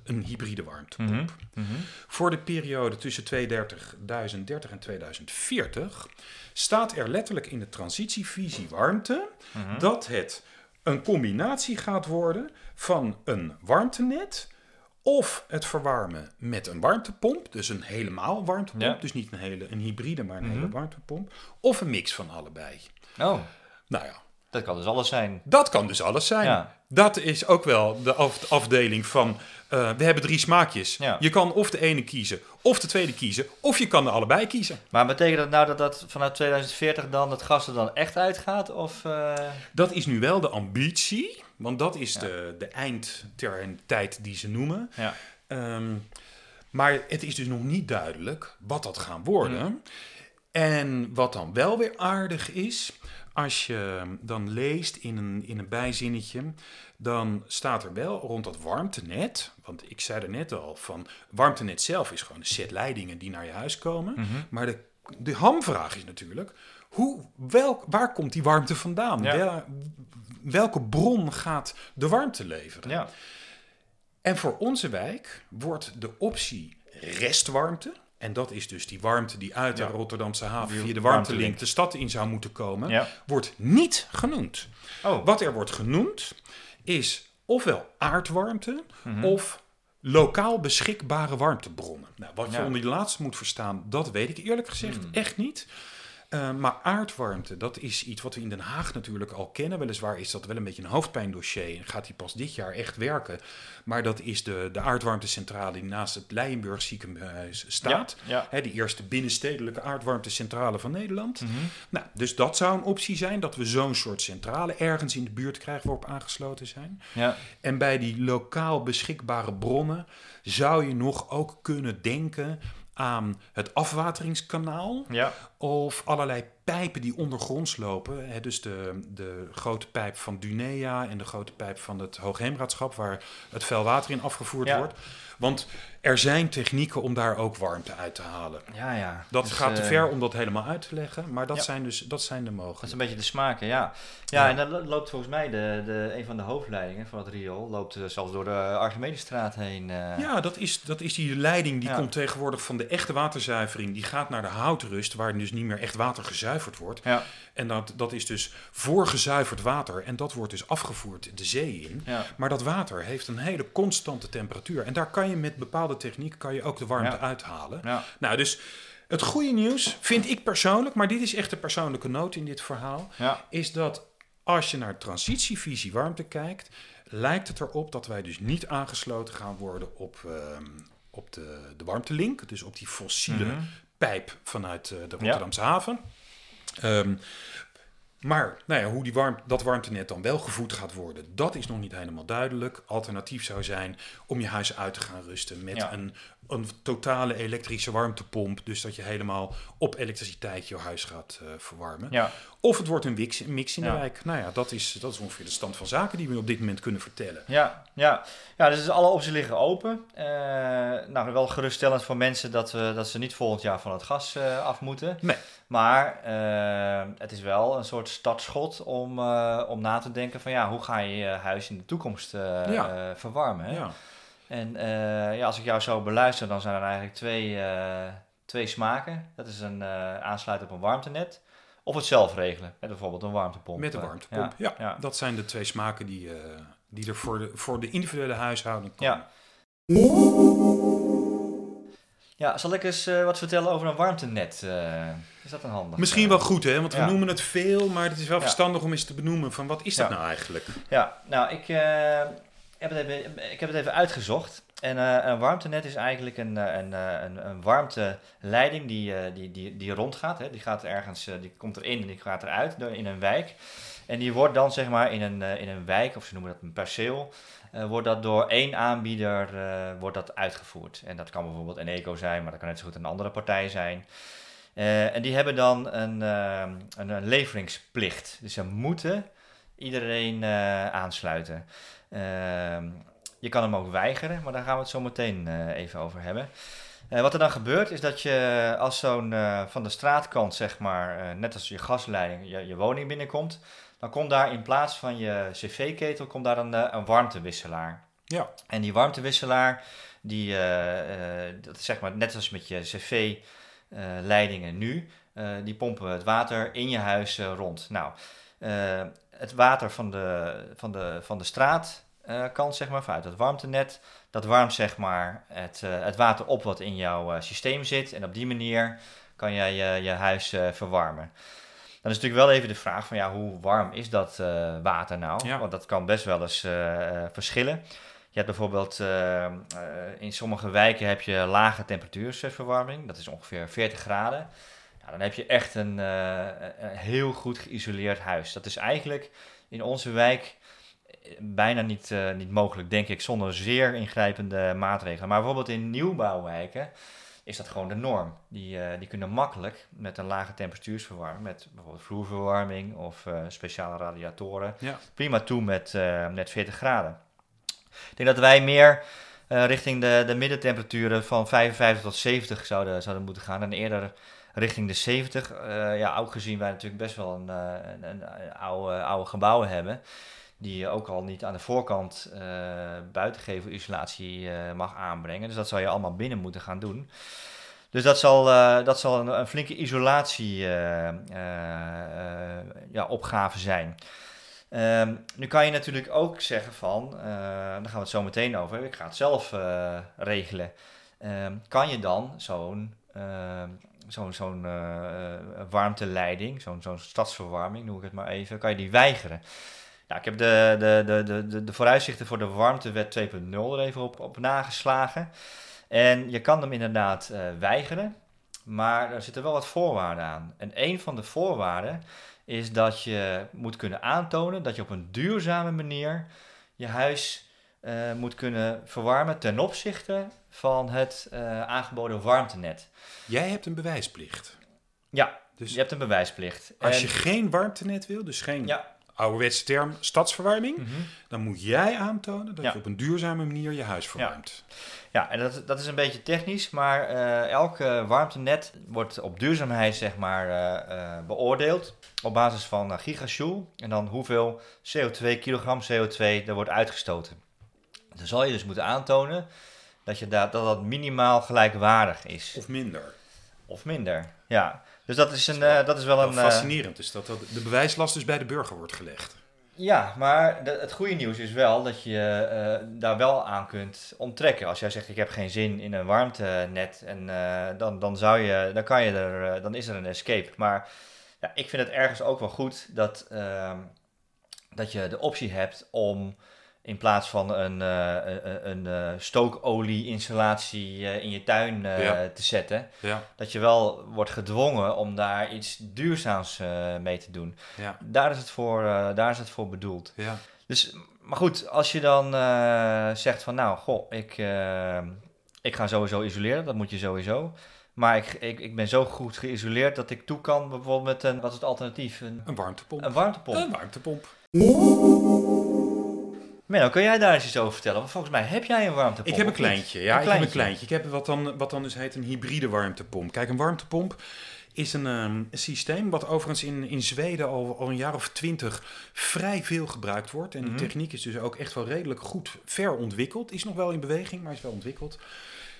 een hybride warmtepomp. Mhm. Voor de periode tussen 2030 en 2040 staat er letterlijk in de transitievisie warmte dat het een combinatie gaat worden van een warmtenet of het verwarmen met een warmtepomp, dus een helemaal warmtepomp, Ja. dus niet een hele een hybride, maar een Mhm. hele warmtepomp, of een mix van allebei. Oh, Nou ja, dat kan dus alles zijn. dat kan dus alles zijn. Ja. Dat is ook wel de af- afdeling van. eh, we hebben drie smaakjes. Ja. Je kan of de ene kiezen, of de tweede kiezen, of je kan er allebei kiezen. Maar betekent dat nou dat dat vanuit 2040 dan het gas er dan echt uitgaat? Of, eh, Dat is nu wel de ambitie, want dat is Ja. de, de eindtermijn-tijd die ze noemen. Ja. Ehm, maar het is dus nog niet duidelijk wat dat gaan worden. Mm. En wat dan wel weer aardig is, als je dan leest in een, in een bijzinnetje, dan staat er wel rond dat warmtenet, want ik zei er net al van, warmtenet zelf is gewoon een set leidingen die naar je huis komen. Mhm. Maar de, de hamvraag is natuurlijk, hoe, welk, waar komt die warmte vandaan? Ja. Wel- welke bron gaat de warmte leveren? Ja. En voor onze wijk wordt de optie restwarmte, en dat is dus die warmte die uit de. Rotterdamse haven via de warmtelink. de stad in zou moeten komen, ja. wordt niet genoemd. Oh. Wat er wordt genoemd is ofwel aardwarmte Mhm. of lokaal beschikbare warmtebronnen. Nou, wat je Ja. onder die laatste moet verstaan, dat weet ik eerlijk gezegd Hmm. echt niet. Eh, maar aardwarmte, dat is iets wat we in Den Haag natuurlijk al kennen. Weliswaar is dat wel een beetje een hoofdpijndossier en gaat die pas dit jaar echt werken. Maar dat is de, de aardwarmtecentrale die naast het Leijenburg ziekenhuis staat. Ja. Hè, de eerste binnenstedelijke aardwarmtecentrale van Nederland. Mhm. Nou, dus dat zou een optie zijn, dat we zo'n soort centrale ergens in de buurt krijgen waarop aangesloten zijn. Ja. En bij die lokaal beschikbare bronnen zou je nog ook kunnen denken aan het afwateringskanaal Ja. of allerlei pijpen die ondergronds lopen. Hè, dus de, de grote pijp van Dunea en de grote pijp van het Hoogheemraadschap waar het vuil water in afgevoerd Ja. wordt. Want er zijn technieken om daar ook warmte uit te halen. Ja, ja. Dat Dus, gaat te eh, ver om dat helemaal uit te leggen, maar dat, Ja. zijn, dus, dat zijn de Dat is mogelijkheden. een beetje de smaken, ja. Ja, Ja. en dan lo- loopt volgens mij de, de, een van de hoofdleidingen van het riool, loopt eh, zelfs door de Archimedesstraat heen. eh. Ja, dat is, dat is die leiding die Ja. komt tegenwoordig van de echte waterzuivering. Die gaat naar de houtrust, waar dus niet meer echt water gezuiverd wordt. Ja, En dat, dat is dus voorgezuiverd water. En dat wordt dus afgevoerd de zee in. ja. Maar dat water heeft een hele constante temperatuur. En daar kan je met bepaalde techniek kan je ook de warmte Ja. uithalen. ja. Nou, dus het goede nieuws vind ik persoonlijk, maar dit is echt een persoonlijke noot in dit verhaal, ja. is dat als je naar transitievisie warmte kijkt, lijkt het erop dat wij dus niet aangesloten gaan worden op, ehm, op de, de warmtelink, dus op die fossiele Mhm. pijp vanuit eh, de Rotterdamse haven. Ehm, maar nou ja, hoe die warm, dat warmtenet dan wel gevoed gaat worden, dat is nog niet helemaal duidelijk. Alternatief zou zijn om je huis uit te gaan rusten met Ja. een, een totale elektrische warmtepomp. Dus dat je helemaal op elektriciteit je huis gaat eh, verwarmen. ja. Of het wordt een mix, een mix in Ja. de wijk. Nou ja, dat is, dat is ongeveer de stand van zaken die we op dit moment kunnen vertellen. Ja, ja. ja, dus alle opties liggen open. Eh, nou, wel geruststellend voor mensen dat, we, dat ze niet volgend jaar van het gas eh, af moeten. Nee. Maar het is wel een soort startschot om, om na te denken van ja, hoe ga je je huis in de toekomst Ja. verwarmen. Hè? Ja. En eh, ja, als ik jou zo beluister, dan zijn er eigenlijk twee, eh, twee smaken. Dat is een eh, aansluiten op een warmtenet. Of het zelf regelen, met bijvoorbeeld een warmtepomp. Met de Eh, warmtepomp. Ja, ja. dat zijn de twee smaken die, die er voor de, voor de individuele huishouden komen. Ja. Ja, zal ik eens wat vertellen over een warmtenet? is dat een handig? Misschien wel goed, hè? Want we noemen het veel, maar het is wel verstandig om eens te benoemen van wat is dat nou eigenlijk? Ja, nou, ik, ik heb het even uitgezocht. En eh, een warmtenet is eigenlijk een, eh, een, eh, een, een warmteleiding die, die, die, die rondgaat. Hè. Die gaat ergens, die komt erin en die gaat eruit in een wijk. En die wordt dan zeg maar in een, in een wijk, of ze noemen dat een perceel, wordt dat door één aanbieder wordt dat uitgevoerd. En dat kan bijvoorbeeld Eneco zijn, maar dat kan net zo goed een andere partij zijn. En die hebben dan een, een, een leveringsplicht. Dus ze moeten iedereen aansluiten. Ehm, je kan hem ook weigeren, maar daar gaan we het zo meteen eh, even over hebben. Eh, wat er dan gebeurt is dat je als zo'n eh, van de straatkant, zeg maar, net als je gasleiding, je, je woning binnenkomt, dan komt daar in plaats van je cv-ketel komt daar een, een warmtewisselaar. Ja. En die warmtewisselaar, die, dat is zeg maar net als met je cv-leidingen nu, die pompen het water in je huis rond. Nou, het water van de, van de, van de straatkant, zeg maar, vanuit het warmtenet, dat warmt zeg maar het, eh, het water op wat in jouw eh, systeem zit. En op die manier kan jij je, je huis eh, verwarmen. Dan is natuurlijk wel even de vraag van ja, hoe warm is dat eh, water nou? Ja. Want dat kan best wel eens eh, eh, verschillen. Je hebt bijvoorbeeld eh, eh, in sommige wijken heb je lage temperatuursverwarming. Dat is ongeveer 40 graden. Nou, dan heb je echt een, eh, een heel goed geïsoleerd huis. Dat is eigenlijk in onze wijk eh, bijna niet, eh, niet mogelijk, denk ik, zonder zeer ingrijpende maatregelen. Maar bijvoorbeeld in nieuwbouwwijken is dat gewoon de norm. Die, eh, die kunnen makkelijk met een lage temperatuursverwarming, met bijvoorbeeld vloerverwarming of eh, speciale radiatoren, Ja. prima toe met, met 40 graden. Ik denk dat wij meer richting de, de middentemperaturen van 55 tot 70 zouden, zouden moeten gaan en eerder richting de 70. Eh, ja, ook gezien wij natuurlijk best wel een, een, een oude, oude gebouwen hebben. Die je ook al niet aan de voorkant eh buitengevelisolatie eh mag aanbrengen. Dus dat zal je allemaal binnen moeten gaan doen. Dus dat zal, eh, dat zal een, flinke isolatie eh, ja, zijn. Ehm, nu kan je natuurlijk ook zeggen van, daar gaan we het zo meteen over, ik ga het zelf regelen. Ehm, kan je dan zo'n ehm, zo'n zo'n warmteleiding, zo'n zo'n stadsverwarming, noem ik het maar even, kan je die weigeren? Nou, ik heb de, de, de, de, de, vooruitzichten voor de warmtewet 2.0 er even op, op nageslagen. En je kan hem inderdaad eh, weigeren, maar er zitten wel wat voorwaarden aan. En een van de voorwaarden is dat je moet kunnen aantonen dat je op een duurzame manier je huis eh, moet kunnen verwarmen ten opzichte van het eh, aangeboden warmtenet. Jij hebt een bewijsplicht. Ja, Dus je hebt een bewijsplicht. als En- je geen warmtenet wil, dus geen Ja. Ouderwetse term stadsverwarming, Mhm. dan moet jij aantonen dat Ja. je op een duurzame manier je huis verwarmt. Ja, en dat, dat is een beetje technisch, maar eh elk eh, warmtenet wordt op duurzaamheid zeg maar eh, eh, beoordeeld op basis van gigajoule en dan hoeveel CO2, kilogram CO2 er wordt uitgestoten. Dan zal je dus moeten aantonen dat je daar, dat, dat minimaal gelijkwaardig is, Of minder. of minder. Ja, dus dat is, een, wel- eh, dat is wel Wel een... eh, fascinerend is dat, dat de bewijslast dus bij de burger wordt gelegd. Ja, maar de- het goede nieuws is wel dat je eh, daar wel aan kunt onttrekken. Als jij zegt ik heb geen zin in een warmtenet, en, dan, dan, zou je, dan, kan je er, dan is er een escape. Maar ja, ik vind het ergens ook wel goed dat, ehm, dat je de optie hebt om in plaats van een, eh, een, een eh, stookolie-installatie eh, in je tuin Ja. te zetten, Ja, dat je wel wordt gedwongen om daar iets duurzaams mee te doen. ja, Daar is het voor, daar is het voor bedoeld. ja. Dus, maar goed, als je dan zegt van nou, goh, ik, ik ga sowieso isoleren, dat moet je sowieso. Maar ik, ik, ik ben zo goed geïsoleerd dat ik toe kan bijvoorbeeld met een, wat is het alternatief? Een, Een warmtepomp. een warmtepomp. Een warmtepomp. Menno, kun jij daar eens iets over vertellen? Want volgens mij heb jij een warmtepomp. Ik heb een kleintje. Ja, Een ik heb een kleintje. Ik heb wat dan, wat dan dus heet een hybride warmtepomp. Kijk, een warmtepomp is een, ehm, een systeem wat overigens in, in Zweden al, al een jaar of twintig vrij veel gebruikt wordt. En Mhm. de techniek is dus ook echt wel redelijk goed ver ontwikkeld. Is nog wel in beweging, maar is wel ontwikkeld.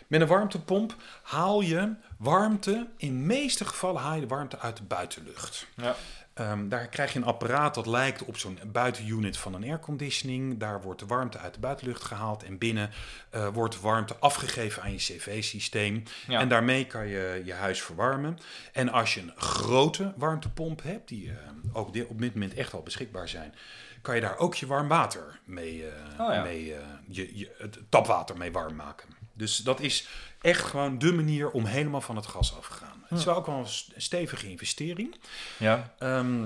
Met een warmtepomp haal je warmte, in de meeste gevallen haal je de warmte uit de buitenlucht. Ja. Ehm, daar krijg je een apparaat dat lijkt op zo'n buitenunit van een airconditioning. Daar wordt de warmte uit de buitenlucht gehaald en binnen uh, wordt warmte afgegeven aan je cv-systeem. Ja. En daarmee kan je je huis verwarmen. En als je een grote warmtepomp hebt, die uh, ook op dit moment echt al beschikbaar zijn, kan je daar ook je warm water mee, uh, Oh ja. mee je, je, het tapwater mee warm maken. Dus dat is echt gewoon de manier om helemaal van het gas af te gaan. Het is wel ook wel een st- stevige investering. Ja. Ehm,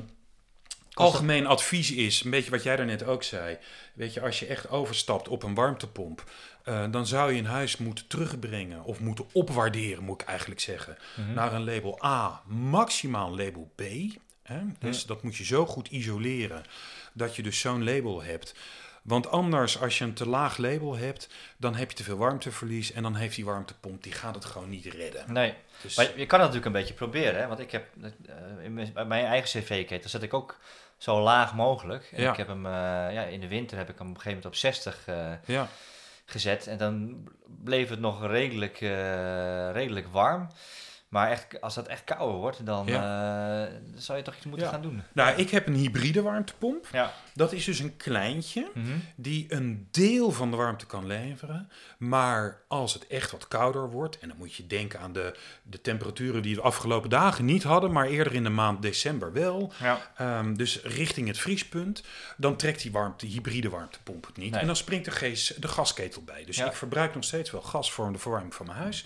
algemeen advies is, een beetje wat jij daarnet ook zei. Weet je, als je echt overstapt op een warmtepomp, uh, dan zou je een huis moeten terugbrengen of moeten opwaarderen, moet ik eigenlijk zeggen, Mhm. naar een label A, maximaal label B. Hè? Dus dat moet je zo goed isoleren dat je dus zo'n label hebt. Want anders, als je een te laag label hebt, dan heb je te veel warmteverlies en dan heeft die warmtepomp, die gaat het gewoon niet redden. Nee, Dus, maar je, kan het natuurlijk een beetje proberen. Hè? Want ik heb uh, in mijn, mijn eigen cv-ketel zet ik ook zo laag mogelijk. En Ja. ik heb hem, uh, ja, in de winter heb ik hem op een gegeven moment op 60 uh, ja. gezet. En dan bleef het nog redelijk, redelijk warm. Maar echt, als dat echt kouder wordt, dan ja. uh, zou je toch iets moeten Ja. gaan doen. Nou, ik heb een hybride warmtepomp. Ja. Dat is dus een kleintje Mhm. die een deel van de warmte kan leveren. Maar als het echt wat kouder wordt, en dan moet je denken aan de, de temperaturen die we de afgelopen dagen niet hadden, maar eerder in de maand december wel. Ehm, dus richting het vriespunt, dan trekt die warmte, hybride warmtepomp het niet. Nee. En dan springt er gees, de gasketel bij. Dus ik verbruik nog steeds wel gas voor de verwarming van mijn huis.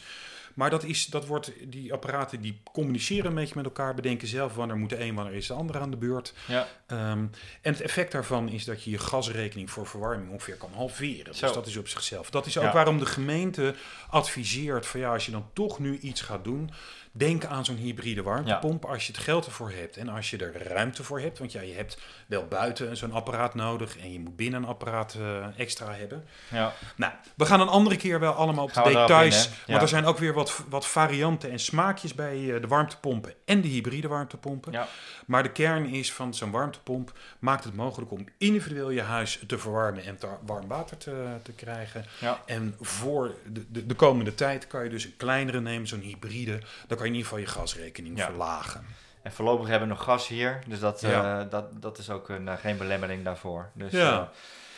Maar dat is, dat wordt, die apparaten die communiceren een beetje met elkaar, bedenken zelf wanneer moet de een, wanneer is de ander aan de beurt. Ja. Um, en het effect daarvan is dat je je gasrekening voor verwarming ongeveer kan halveren. Zo. Dus dat is op zichzelf. Dat is ook Ja. waarom de gemeente adviseert van ja, als je dan toch nu iets gaat doen, denk aan zo'n hybride warmtepomp als je het geld ervoor hebt en als je er ruimte voor hebt. Want ja, je hebt wel buiten zo'n apparaat nodig en je moet binnen een apparaat uh, extra hebben. Ja. Nou, we gaan een andere keer wel allemaal op de details. in, hè? Want Ja. er zijn ook weer wat, wat varianten en smaakjes bij uh, de warmtepompen en de hybride warmtepompen. Ja. Maar de kern is van zo'n warmtepomp maakt het mogelijk om individueel je huis te verwarmen en te warm water te, te krijgen. Ja. En voor de, de, de komende tijd kan je dus een kleinere nemen, zo'n hybride. Dan kan je in ieder geval je gasrekening Ja. verlagen. En voorlopig hebben we nog gas hier, dus dat, Ja. eh, dat, dat is ook een, eh, geen belemmering daarvoor. Dus, Ja. eh,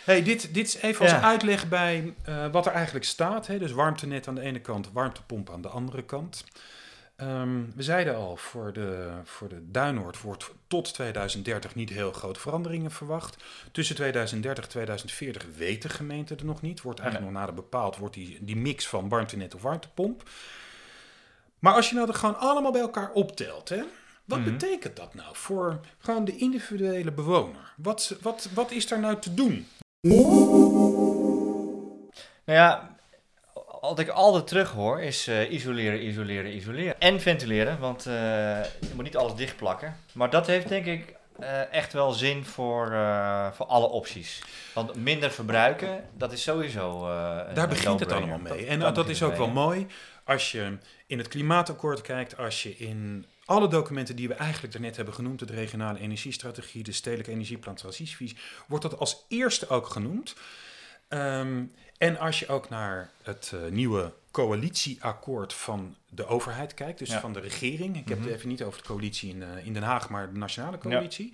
Hey, dit, dit is even als uitleg bij wat er eigenlijk staat. Hè? Dus warmtenet aan de ene kant, warmtepomp aan de andere kant. Ehm, we zeiden al, voor de, voor de Duinoord wordt tot 2030 niet heel grote veranderingen verwacht. Tussen 2030 en 2040 weet de gemeente er nog niet. Wordt eigenlijk nog nader bepaald, wordt die, die mix van warmtenet of warmtepomp. Maar als je nou er gewoon allemaal bij elkaar optelt, hè? wat Mhm. betekent dat nou voor gewoon de individuele bewoner? Wat, wat, wat is daar nou te doen? Nou ja, wat ik altijd terug hoor is eh, isoleren, isoleren, isoleren. En ventileren, want eh, je moet niet alles dichtplakken. Maar dat heeft denk ik eh, echt wel zin voor, eh, voor alle opties. Want minder verbruiken, dat is sowieso eh, Daar begint het allemaal mee. En dat, is ook wel mooi als je in het klimaatakkoord kijkt, als je in alle documenten die we eigenlijk daarnet hebben genoemd, de regionale energiestrategie, de stedelijke energieplan transitievisie, wordt dat als eerste ook genoemd. Ehm, en als je ook naar het eh, nieuwe coalitieakkoord van de overheid kijkt, dus Ja. van de regering, ik heb Mhm. het even niet over de coalitie in, eh, in Den Haag, maar de nationale coalitie,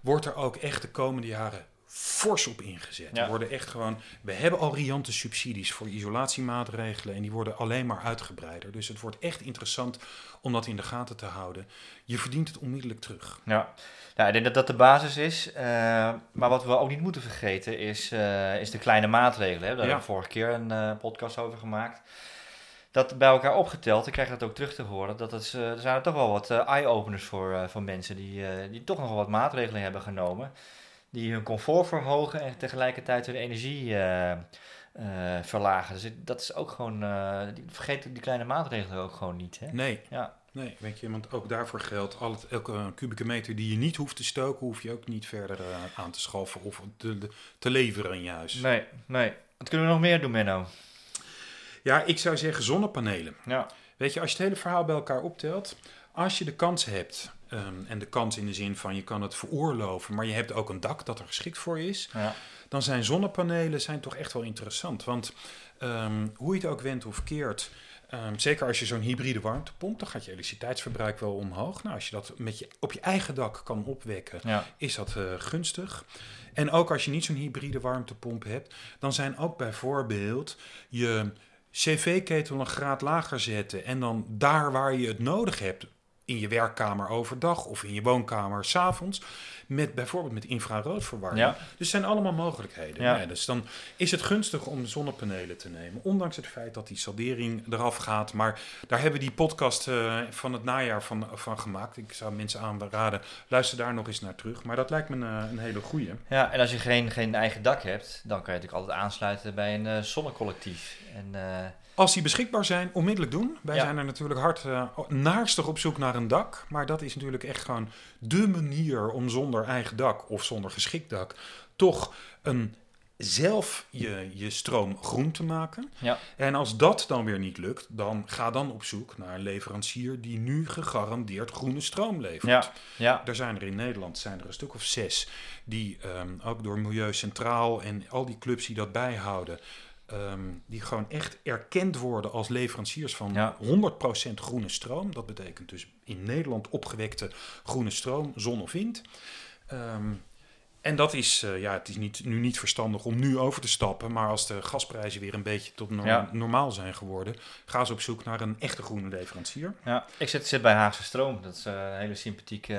wordt er ook echt de komende jaren fors op ingezet. Ja. Er worden echt gewoon, we hebben al riante subsidies voor isolatiemaatregelen en die worden alleen maar uitgebreider. Dus het wordt echt interessant om dat in de gaten te houden. Je verdient het onmiddellijk terug. Ja, nou, ik denk dat dat de basis is. Eh, maar wat we ook niet moeten vergeten is, eh, is de kleine maatregelen. Hè? Daar Ja. hebben we vorige keer een eh, podcast over gemaakt. Dat bij elkaar opgeteld, ik krijg dat ook terug te horen, dat het, er zijn er toch wel wat eye-openers voor, voor mensen die, die toch nog wel wat maatregelen hebben genomen. Die hun comfort verhogen en tegelijkertijd hun energie eh, eh, verlagen. Dus dat is ook gewoon, die, vergeet die kleine maatregelen ook gewoon niet. Hè? Nee, Ja. nee, weet je, want ook daarvoor geldt, al het, elke kubieke meter die je niet hoeft te stoken, hoef je ook niet verder aan te schaffen of te, te leveren in je huis. Nee, nee. Wat kunnen we nog meer doen, Menno? Ja, ik zou zeggen zonnepanelen. Ja. Weet je, als je het hele verhaal bij elkaar optelt, als je de kans hebt, ehm, en de kans in de zin van je kan het veroorloven, maar je hebt ook een dak dat er geschikt voor is, Ja. dan zijn zonnepanelen zijn toch echt wel interessant. Want ehm, hoe je het ook went of keert, Ehm, zeker als je zo'n hybride warmtepomp, dan gaat je elektriciteitsverbruik wel omhoog. Nou, als je dat met je, op je eigen dak kan opwekken, Ja. is dat eh, gunstig. En ook als je niet zo'n hybride warmtepomp hebt, dan zijn ook bijvoorbeeld je cv-ketel een graad lager zetten en dan daar waar je het nodig hebt, in je werkkamer overdag of in je woonkamer s'avonds, met bijvoorbeeld met infraroodverwarming. Ja. Dus zijn allemaal mogelijkheden. Ja. Dus dan is het gunstig om zonnepanelen te nemen, ondanks het feit dat die saldering eraf gaat. Maar daar hebben we die podcast eh, van het najaar van, van gemaakt. Ik zou mensen aanraden, luister daar nog eens naar terug. Maar dat lijkt me een, eh, een hele goeie. Ja, en als je geen, geen eigen dak hebt, dan kan je natuurlijk altijd aansluiten bij een eh, zonnecollectief. En Als die beschikbaar zijn, onmiddellijk doen. Wij Ja. zijn er natuurlijk hard uh, naarstig op zoek naar een dak. Maar dat is natuurlijk echt gewoon de manier om zonder eigen dak of zonder geschikt dak toch een zelf je, je stroom groen te maken. Ja. En als dat dan weer niet lukt, dan ga dan op zoek naar een leverancier die nu gegarandeerd groene stroom levert. ja, ja, Er zijn er in Nederland zijn er een stuk of zes die ehm, ook door Milieu Centraal en al die clubs die dat bijhouden, ehm, die gewoon echt erkend worden als leveranciers van Ja. 100% groene stroom. Dat betekent dus in Nederland opgewekte groene stroom, zon of wind. Ehm, en dat is, eh, ja, het is niet, nu niet verstandig om nu over te stappen, maar als de gasprijzen weer een beetje tot no- Ja. normaal zijn geworden, ga ze op zoek naar een echte groene leverancier. ja. Ik zit, zit bij Haagse Stroom. Dat is eh, een hele sympathieke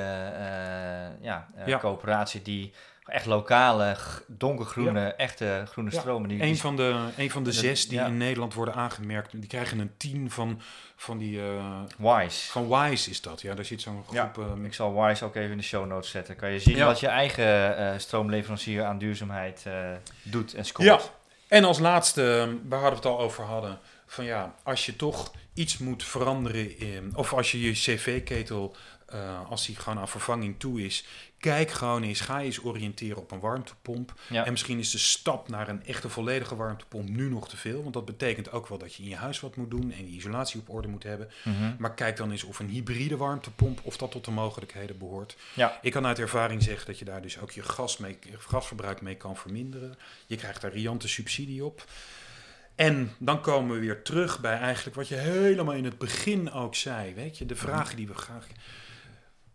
ja, eh, Ja. coöperatie die echt lokale, donkergroene, echte groene Ja. stromen. Die, Een die- van de, een van de zes die ja. in Nederland worden aangemerkt, die krijgen een tien van, van die. eh, Wise. van Wise is dat, ja. Daar zit zo'n Ja, groep. ehm, Ik zal Wise ook even in de show notes zetten. Kan je zien Ja. wat je eigen eh, stroomleverancier aan duurzaamheid eh, doet en scoort. Ja. En als laatste, ehm, waar hadden we het al over hadden, van ja, als je toch iets moet veranderen, in, of als je je cv-ketel, eh, als die gewoon aan vervanging toe is, kijk gewoon eens, ga eens oriënteren op een warmtepomp. Ja. En misschien is de stap naar een echte volledige warmtepomp nu nog te veel, want dat betekent ook wel dat je in je huis wat moet doen en je isolatie op orde moet hebben. Mhm. Maar kijk dan eens of een hybride warmtepomp, of dat tot de mogelijkheden behoort. Ja. Ik kan uit ervaring zeggen dat je daar dus ook je gas mee, gasverbruik mee kan verminderen. Je krijgt daar riante subsidie op. En dan komen we weer terug bij eigenlijk wat je helemaal in het begin ook zei. Weet je, de vragen die we graag.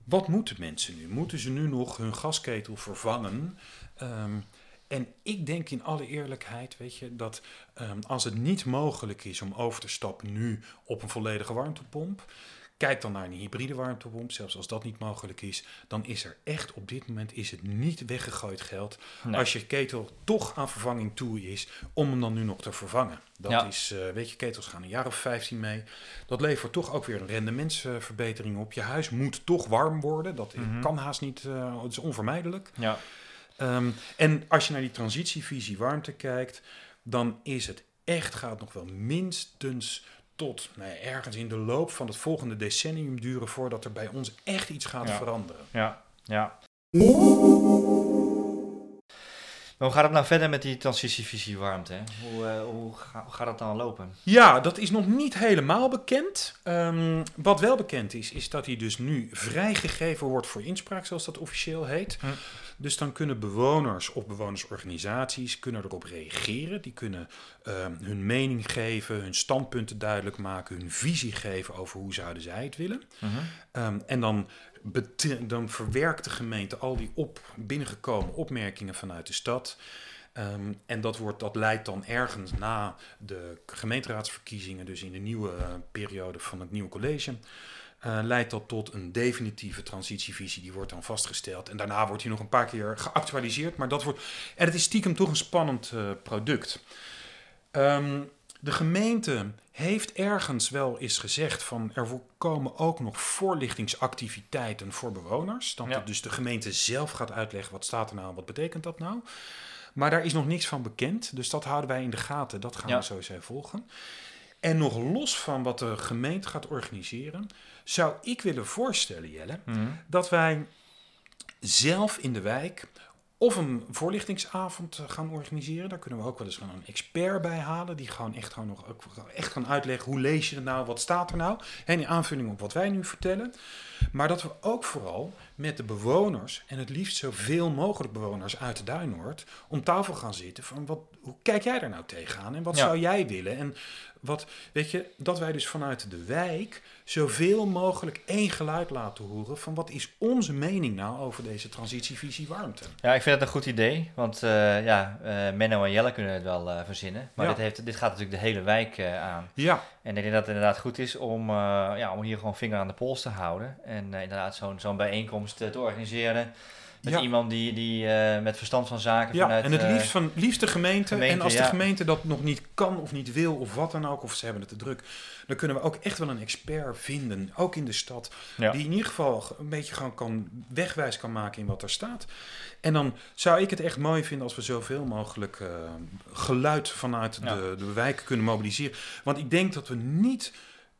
Wat moeten mensen nu? Moeten ze nu nog hun gasketel vervangen? Ehm, en ik denk in alle eerlijkheid, weet je, dat ehm, als het niet mogelijk is om over te stappen nu op een volledige warmtepomp, kijk dan naar een hybride warmtepomp. Zelfs als dat niet mogelijk is, dan is er echt op dit moment is het niet weggegooid geld Nee. als je ketel toch aan vervanging toe is, om hem dan nu nog te vervangen. Dat Ja. is, eh, weet je, ketels gaan een jaar of 15 mee. Dat levert toch ook weer een rendementsverbetering op. Je huis moet toch warm worden. Dat Mhm. kan haast niet, eh, het is onvermijdelijk. Ja. Ehm, en als je naar die transitievisie warmte kijkt, dan is het echt, gaat nog wel minstens tot nou ergens in de loop van het volgende decennium duren voordat er bij ons echt iets gaat Ja. veranderen. Ja, ja. Maar hoe gaat het nou verder met die transitievisie warmte? hè? Hoe, eh, hoe, ga- hoe gaat dat dan lopen? Ja, dat is nog niet helemaal bekend. Ehm, wat wel bekend is, is dat hij dus nu vrijgegeven wordt voor inspraak, zoals dat officieel heet. Hm. Dus dan kunnen bewoners of bewonersorganisaties kunnen erop reageren. Die kunnen ehm, hun mening geven, hun standpunten duidelijk maken, hun visie geven over hoe zouden zij het willen. Mhm. Ehm, en dan, dan verwerkt de gemeente al die op, binnengekomen opmerkingen vanuit de stad. Ehm, en dat, wordt, dat leidt dan ergens na de gemeenteraadsverkiezingen, dus in de nieuwe eh, periode van het nieuwe college, eh, leidt dat tot een definitieve transitievisie. Die wordt dan vastgesteld. En daarna wordt hij nog een paar keer geactualiseerd. Maar dat wordt. En het is stiekem toch een spannend eh, product. Ehm, de gemeente heeft ergens wel eens gezegd van er komen ook nog voorlichtingsactiviteiten voor bewoners. Dat Ja. dus de gemeente zelf gaat uitleggen wat staat er nou en wat betekent dat nou. Maar daar is nog niks van bekend, dus dat houden wij in de gaten. Dat gaan Ja. we sowieso volgen. En nog los van wat de gemeente gaat organiseren, zou ik willen voorstellen, Jelle, Mhm. dat wij zelf in de wijk of een voorlichtingsavond eh, gaan organiseren. Daar kunnen we ook wel eens gewoon een expert bij halen. Die gewoon echt, gewoon nog, ook echt gaan uitleggen hoe lees je het nou, wat staat er nou. En in aanvulling op wat wij nu vertellen. Maar dat we ook vooral met de bewoners, en het liefst zoveel mogelijk bewoners uit de Duinoord, om tafel gaan zitten van wat, hoe kijk jij daar nou tegenaan en wat Ja. zou jij willen? En Wat, weet je, dat wij dus vanuit de wijk zoveel mogelijk één geluid laten horen van wat is onze mening nou over deze transitievisie warmte. Ja, ik vind het een goed idee, want uh, ja, uh, Menno en Jelle kunnen het wel uh, verzinnen. Maar Ja. dit, heeft, dit gaat natuurlijk de hele wijk aan. Ja, En ik denk dat het inderdaad goed is om, eh, ja, om hier gewoon vinger aan de pols te houden. En eh, inderdaad zo'n zo'n bijeenkomst eh, te organiseren met Ja. iemand die, die eh, met verstand van zaken ja. vanuit... en het eh, liefst van liefst de gemeente. gemeente, En als de gemeente dat nog niet kan of niet wil of wat dan ook, of ze hebben het te druk, dan kunnen we ook echt wel een expert vinden, ook in de stad, Ja. die in ieder geval een beetje gewoon kan, wegwijs kan maken in wat er staat. En dan zou ik het echt mooi vinden als we zoveel mogelijk eh, geluid vanuit de, de wijk kunnen mobiliseren. Want ik denk dat we niet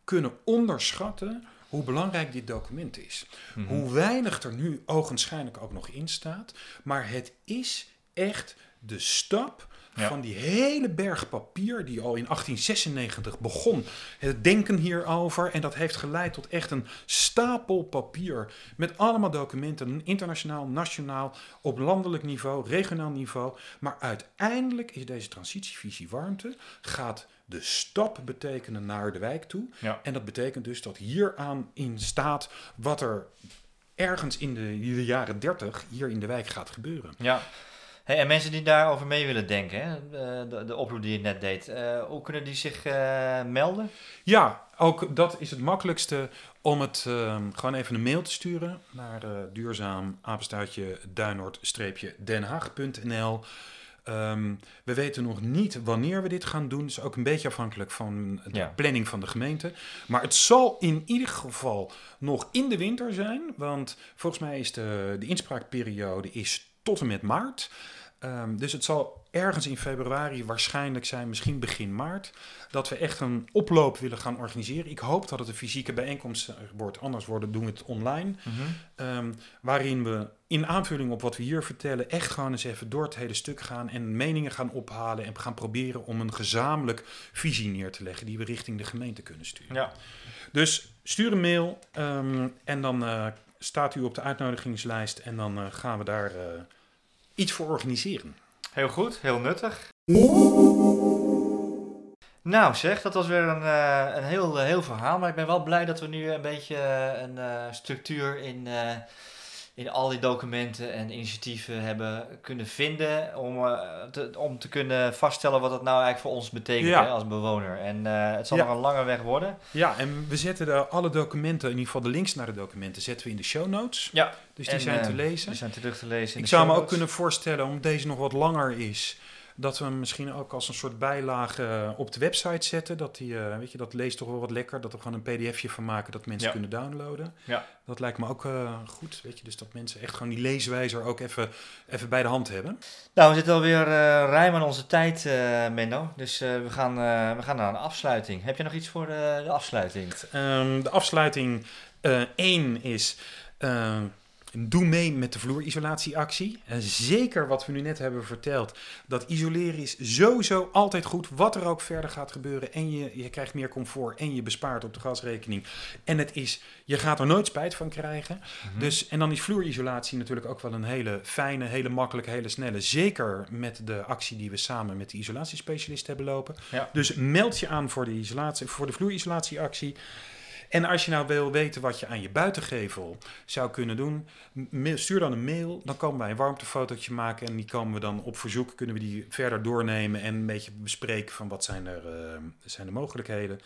kunnen onderschatten hoe belangrijk dit document is. mhm. Hoe weinig er nu ogenschijnlijk ook nog in staat. Maar het is echt de stap Ja. van die hele berg papier die al in 1896 begon. Het denken hierover. En dat heeft geleid tot echt een stapel papier. Met allemaal documenten, internationaal, nationaal, op landelijk niveau, regionaal niveau. Maar uiteindelijk is deze transitievisie warmte gaat de stap betekenen naar de wijk toe. Ja. En dat betekent dus dat hieraan in staat wat er ergens in de, in de jaren 30 hier in de wijk gaat gebeuren. Ja. Hey, en mensen die daarover mee willen denken, hè? De, de, de oproep die je net deed, eh, hoe kunnen die zich eh, melden? Ja, ook dat is het makkelijkste om het ehm, gewoon even een mail te sturen naar duurzaam apenstuitje duinoord-denhaag.nl. Ehm, we weten nog niet wanneer we dit gaan doen. Het is ook een beetje afhankelijk van de Ja. planning van de gemeente. Maar het zal in ieder geval nog in de winter zijn. Want volgens mij is de, de inspraakperiode is tot en met maart. Ehm, dus het zal ergens in februari waarschijnlijk zijn, misschien begin maart, dat we echt een oploop willen gaan organiseren. Ik hoop dat het een fysieke bijeenkomst wordt, anders worden, doen we het online. Ehm, waarin we in aanvulling op wat we hier vertellen, echt gewoon eens even door het hele stuk gaan en meningen gaan ophalen en gaan proberen om een gezamenlijk visie neer te leggen die we richting de gemeente kunnen sturen. Ja. Dus stuur een mail ehm, en dan eh, staat u op de uitnodigingslijst en dan eh, gaan we daar eh, iets voor organiseren. Heel goed, heel nuttig. Nou zeg, dat was weer een, eh, een heel, eh, heel verhaal. Maar ik ben wel blij dat we nu een beetje eh, een structuur in, in al die documenten en initiatieven hebben kunnen vinden. Om, eh, te, om te kunnen vaststellen wat het nou eigenlijk voor ons betekent Ja. hè, als bewoner. En eh, het zal Ja. nog een lange weg worden. Ja, en we zetten de, alle documenten, in ieder geval de links naar de documenten, zetten we in de show notes. Ja, Dus die En, zijn eh, te lezen. die zijn terug te lezen in Ik de zou me ook kunnen voorstellen, om deze nog wat langer is, dat we hem misschien ook als een soort bijlage eh, op de website zetten. Dat, die, eh, weet je, dat leest toch wel wat lekker. Dat we gewoon een pdfje van maken dat mensen Ja. kunnen downloaden. Ja. Dat lijkt me ook eh, goed. Weet je, dus dat mensen echt gewoon die leeswijzer ook even, even bij de hand hebben. Nou, we zitten alweer eh ruim aan onze tijd, eh Menno. Dus we, gaan, we gaan naar een afsluiting. Heb je nog iets voor de, de afsluiting? Ehm, de afsluiting 1 is. Eh, Doe mee met de vloerisolatieactie. En zeker wat we nu net hebben verteld. Dat isoleren is sowieso altijd goed. Wat er ook verder gaat gebeuren. En je, je krijgt meer comfort. En je bespaart op de gasrekening. En het is, je gaat er nooit spijt van krijgen. Dus, en dan is vloerisolatie natuurlijk ook wel een hele fijne, hele makkelijke, hele snelle. Zeker met de actie die we samen met de isolatiespecialist hebben lopen. Ja. Dus meld je aan voor de, isolatie, voor de vloerisolatieactie. En als je nou wil weten wat je aan je buitengevel zou kunnen doen, stuur dan een mail. Dan komen wij een warmtefotootje maken en die komen we dan op verzoek, kunnen we die verder doornemen en een beetje bespreken van wat zijn er eh, zijn de mogelijkheden.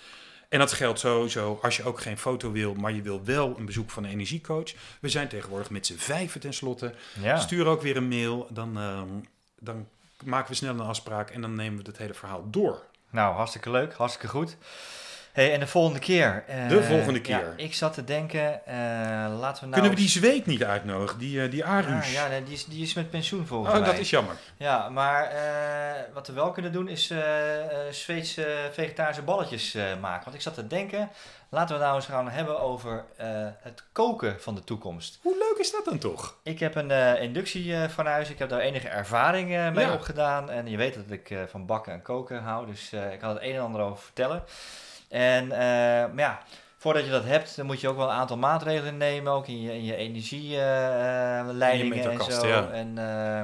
En dat geldt sowieso als je ook geen foto wil, maar je wil wel een bezoek van een energiecoach. We zijn tegenwoordig met z'n vijven tenslotte. Ja. Stuur ook weer een mail, dan, ehm, dan maken we snel een afspraak en dan nemen we het hele verhaal door. Nou, hartstikke leuk, hartstikke goed. Hey, en de volgende keer? eh, De volgende ja, keer. ik zat te denken, eh, laten we nou... Kunnen we die zweet niet uitnodigen, die, eh, die Ah, Arus? ja, nee, die, is, die is met pensioen volgens oh, mij. dat is jammer. Ja, maar wat we wel kunnen doen is Zweedse vegetarische balletjes maken. Want ik zat te denken, laten we nou eens gaan hebben over het koken van de toekomst. Hoe leuk is dat dan toch? Ik heb een inductie van huis. Ik heb daar enige ervaring mee Ja. opgedaan. En je weet dat ik van bakken en koken hou. Dus ik had het een en ander over vertellen. En eh, maar ja, voordat je dat hebt, dan moet je ook wel een aantal maatregelen nemen. Ook in je, in je energieleidingen en zo. ja. En eh,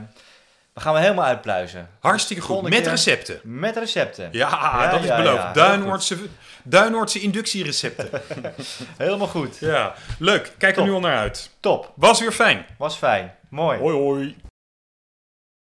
we gaan we helemaal uitpluizen. Hartstikke goed. Met keer- recepten. Met recepten. Ja, dat is ja, beloofd. ja, Duinoordse, Duinoordse inductierecepten. Helemaal goed. ja, leuk. Kijk er nu al naar uit. Top. Was weer fijn. Was fijn. Mooi. hoi.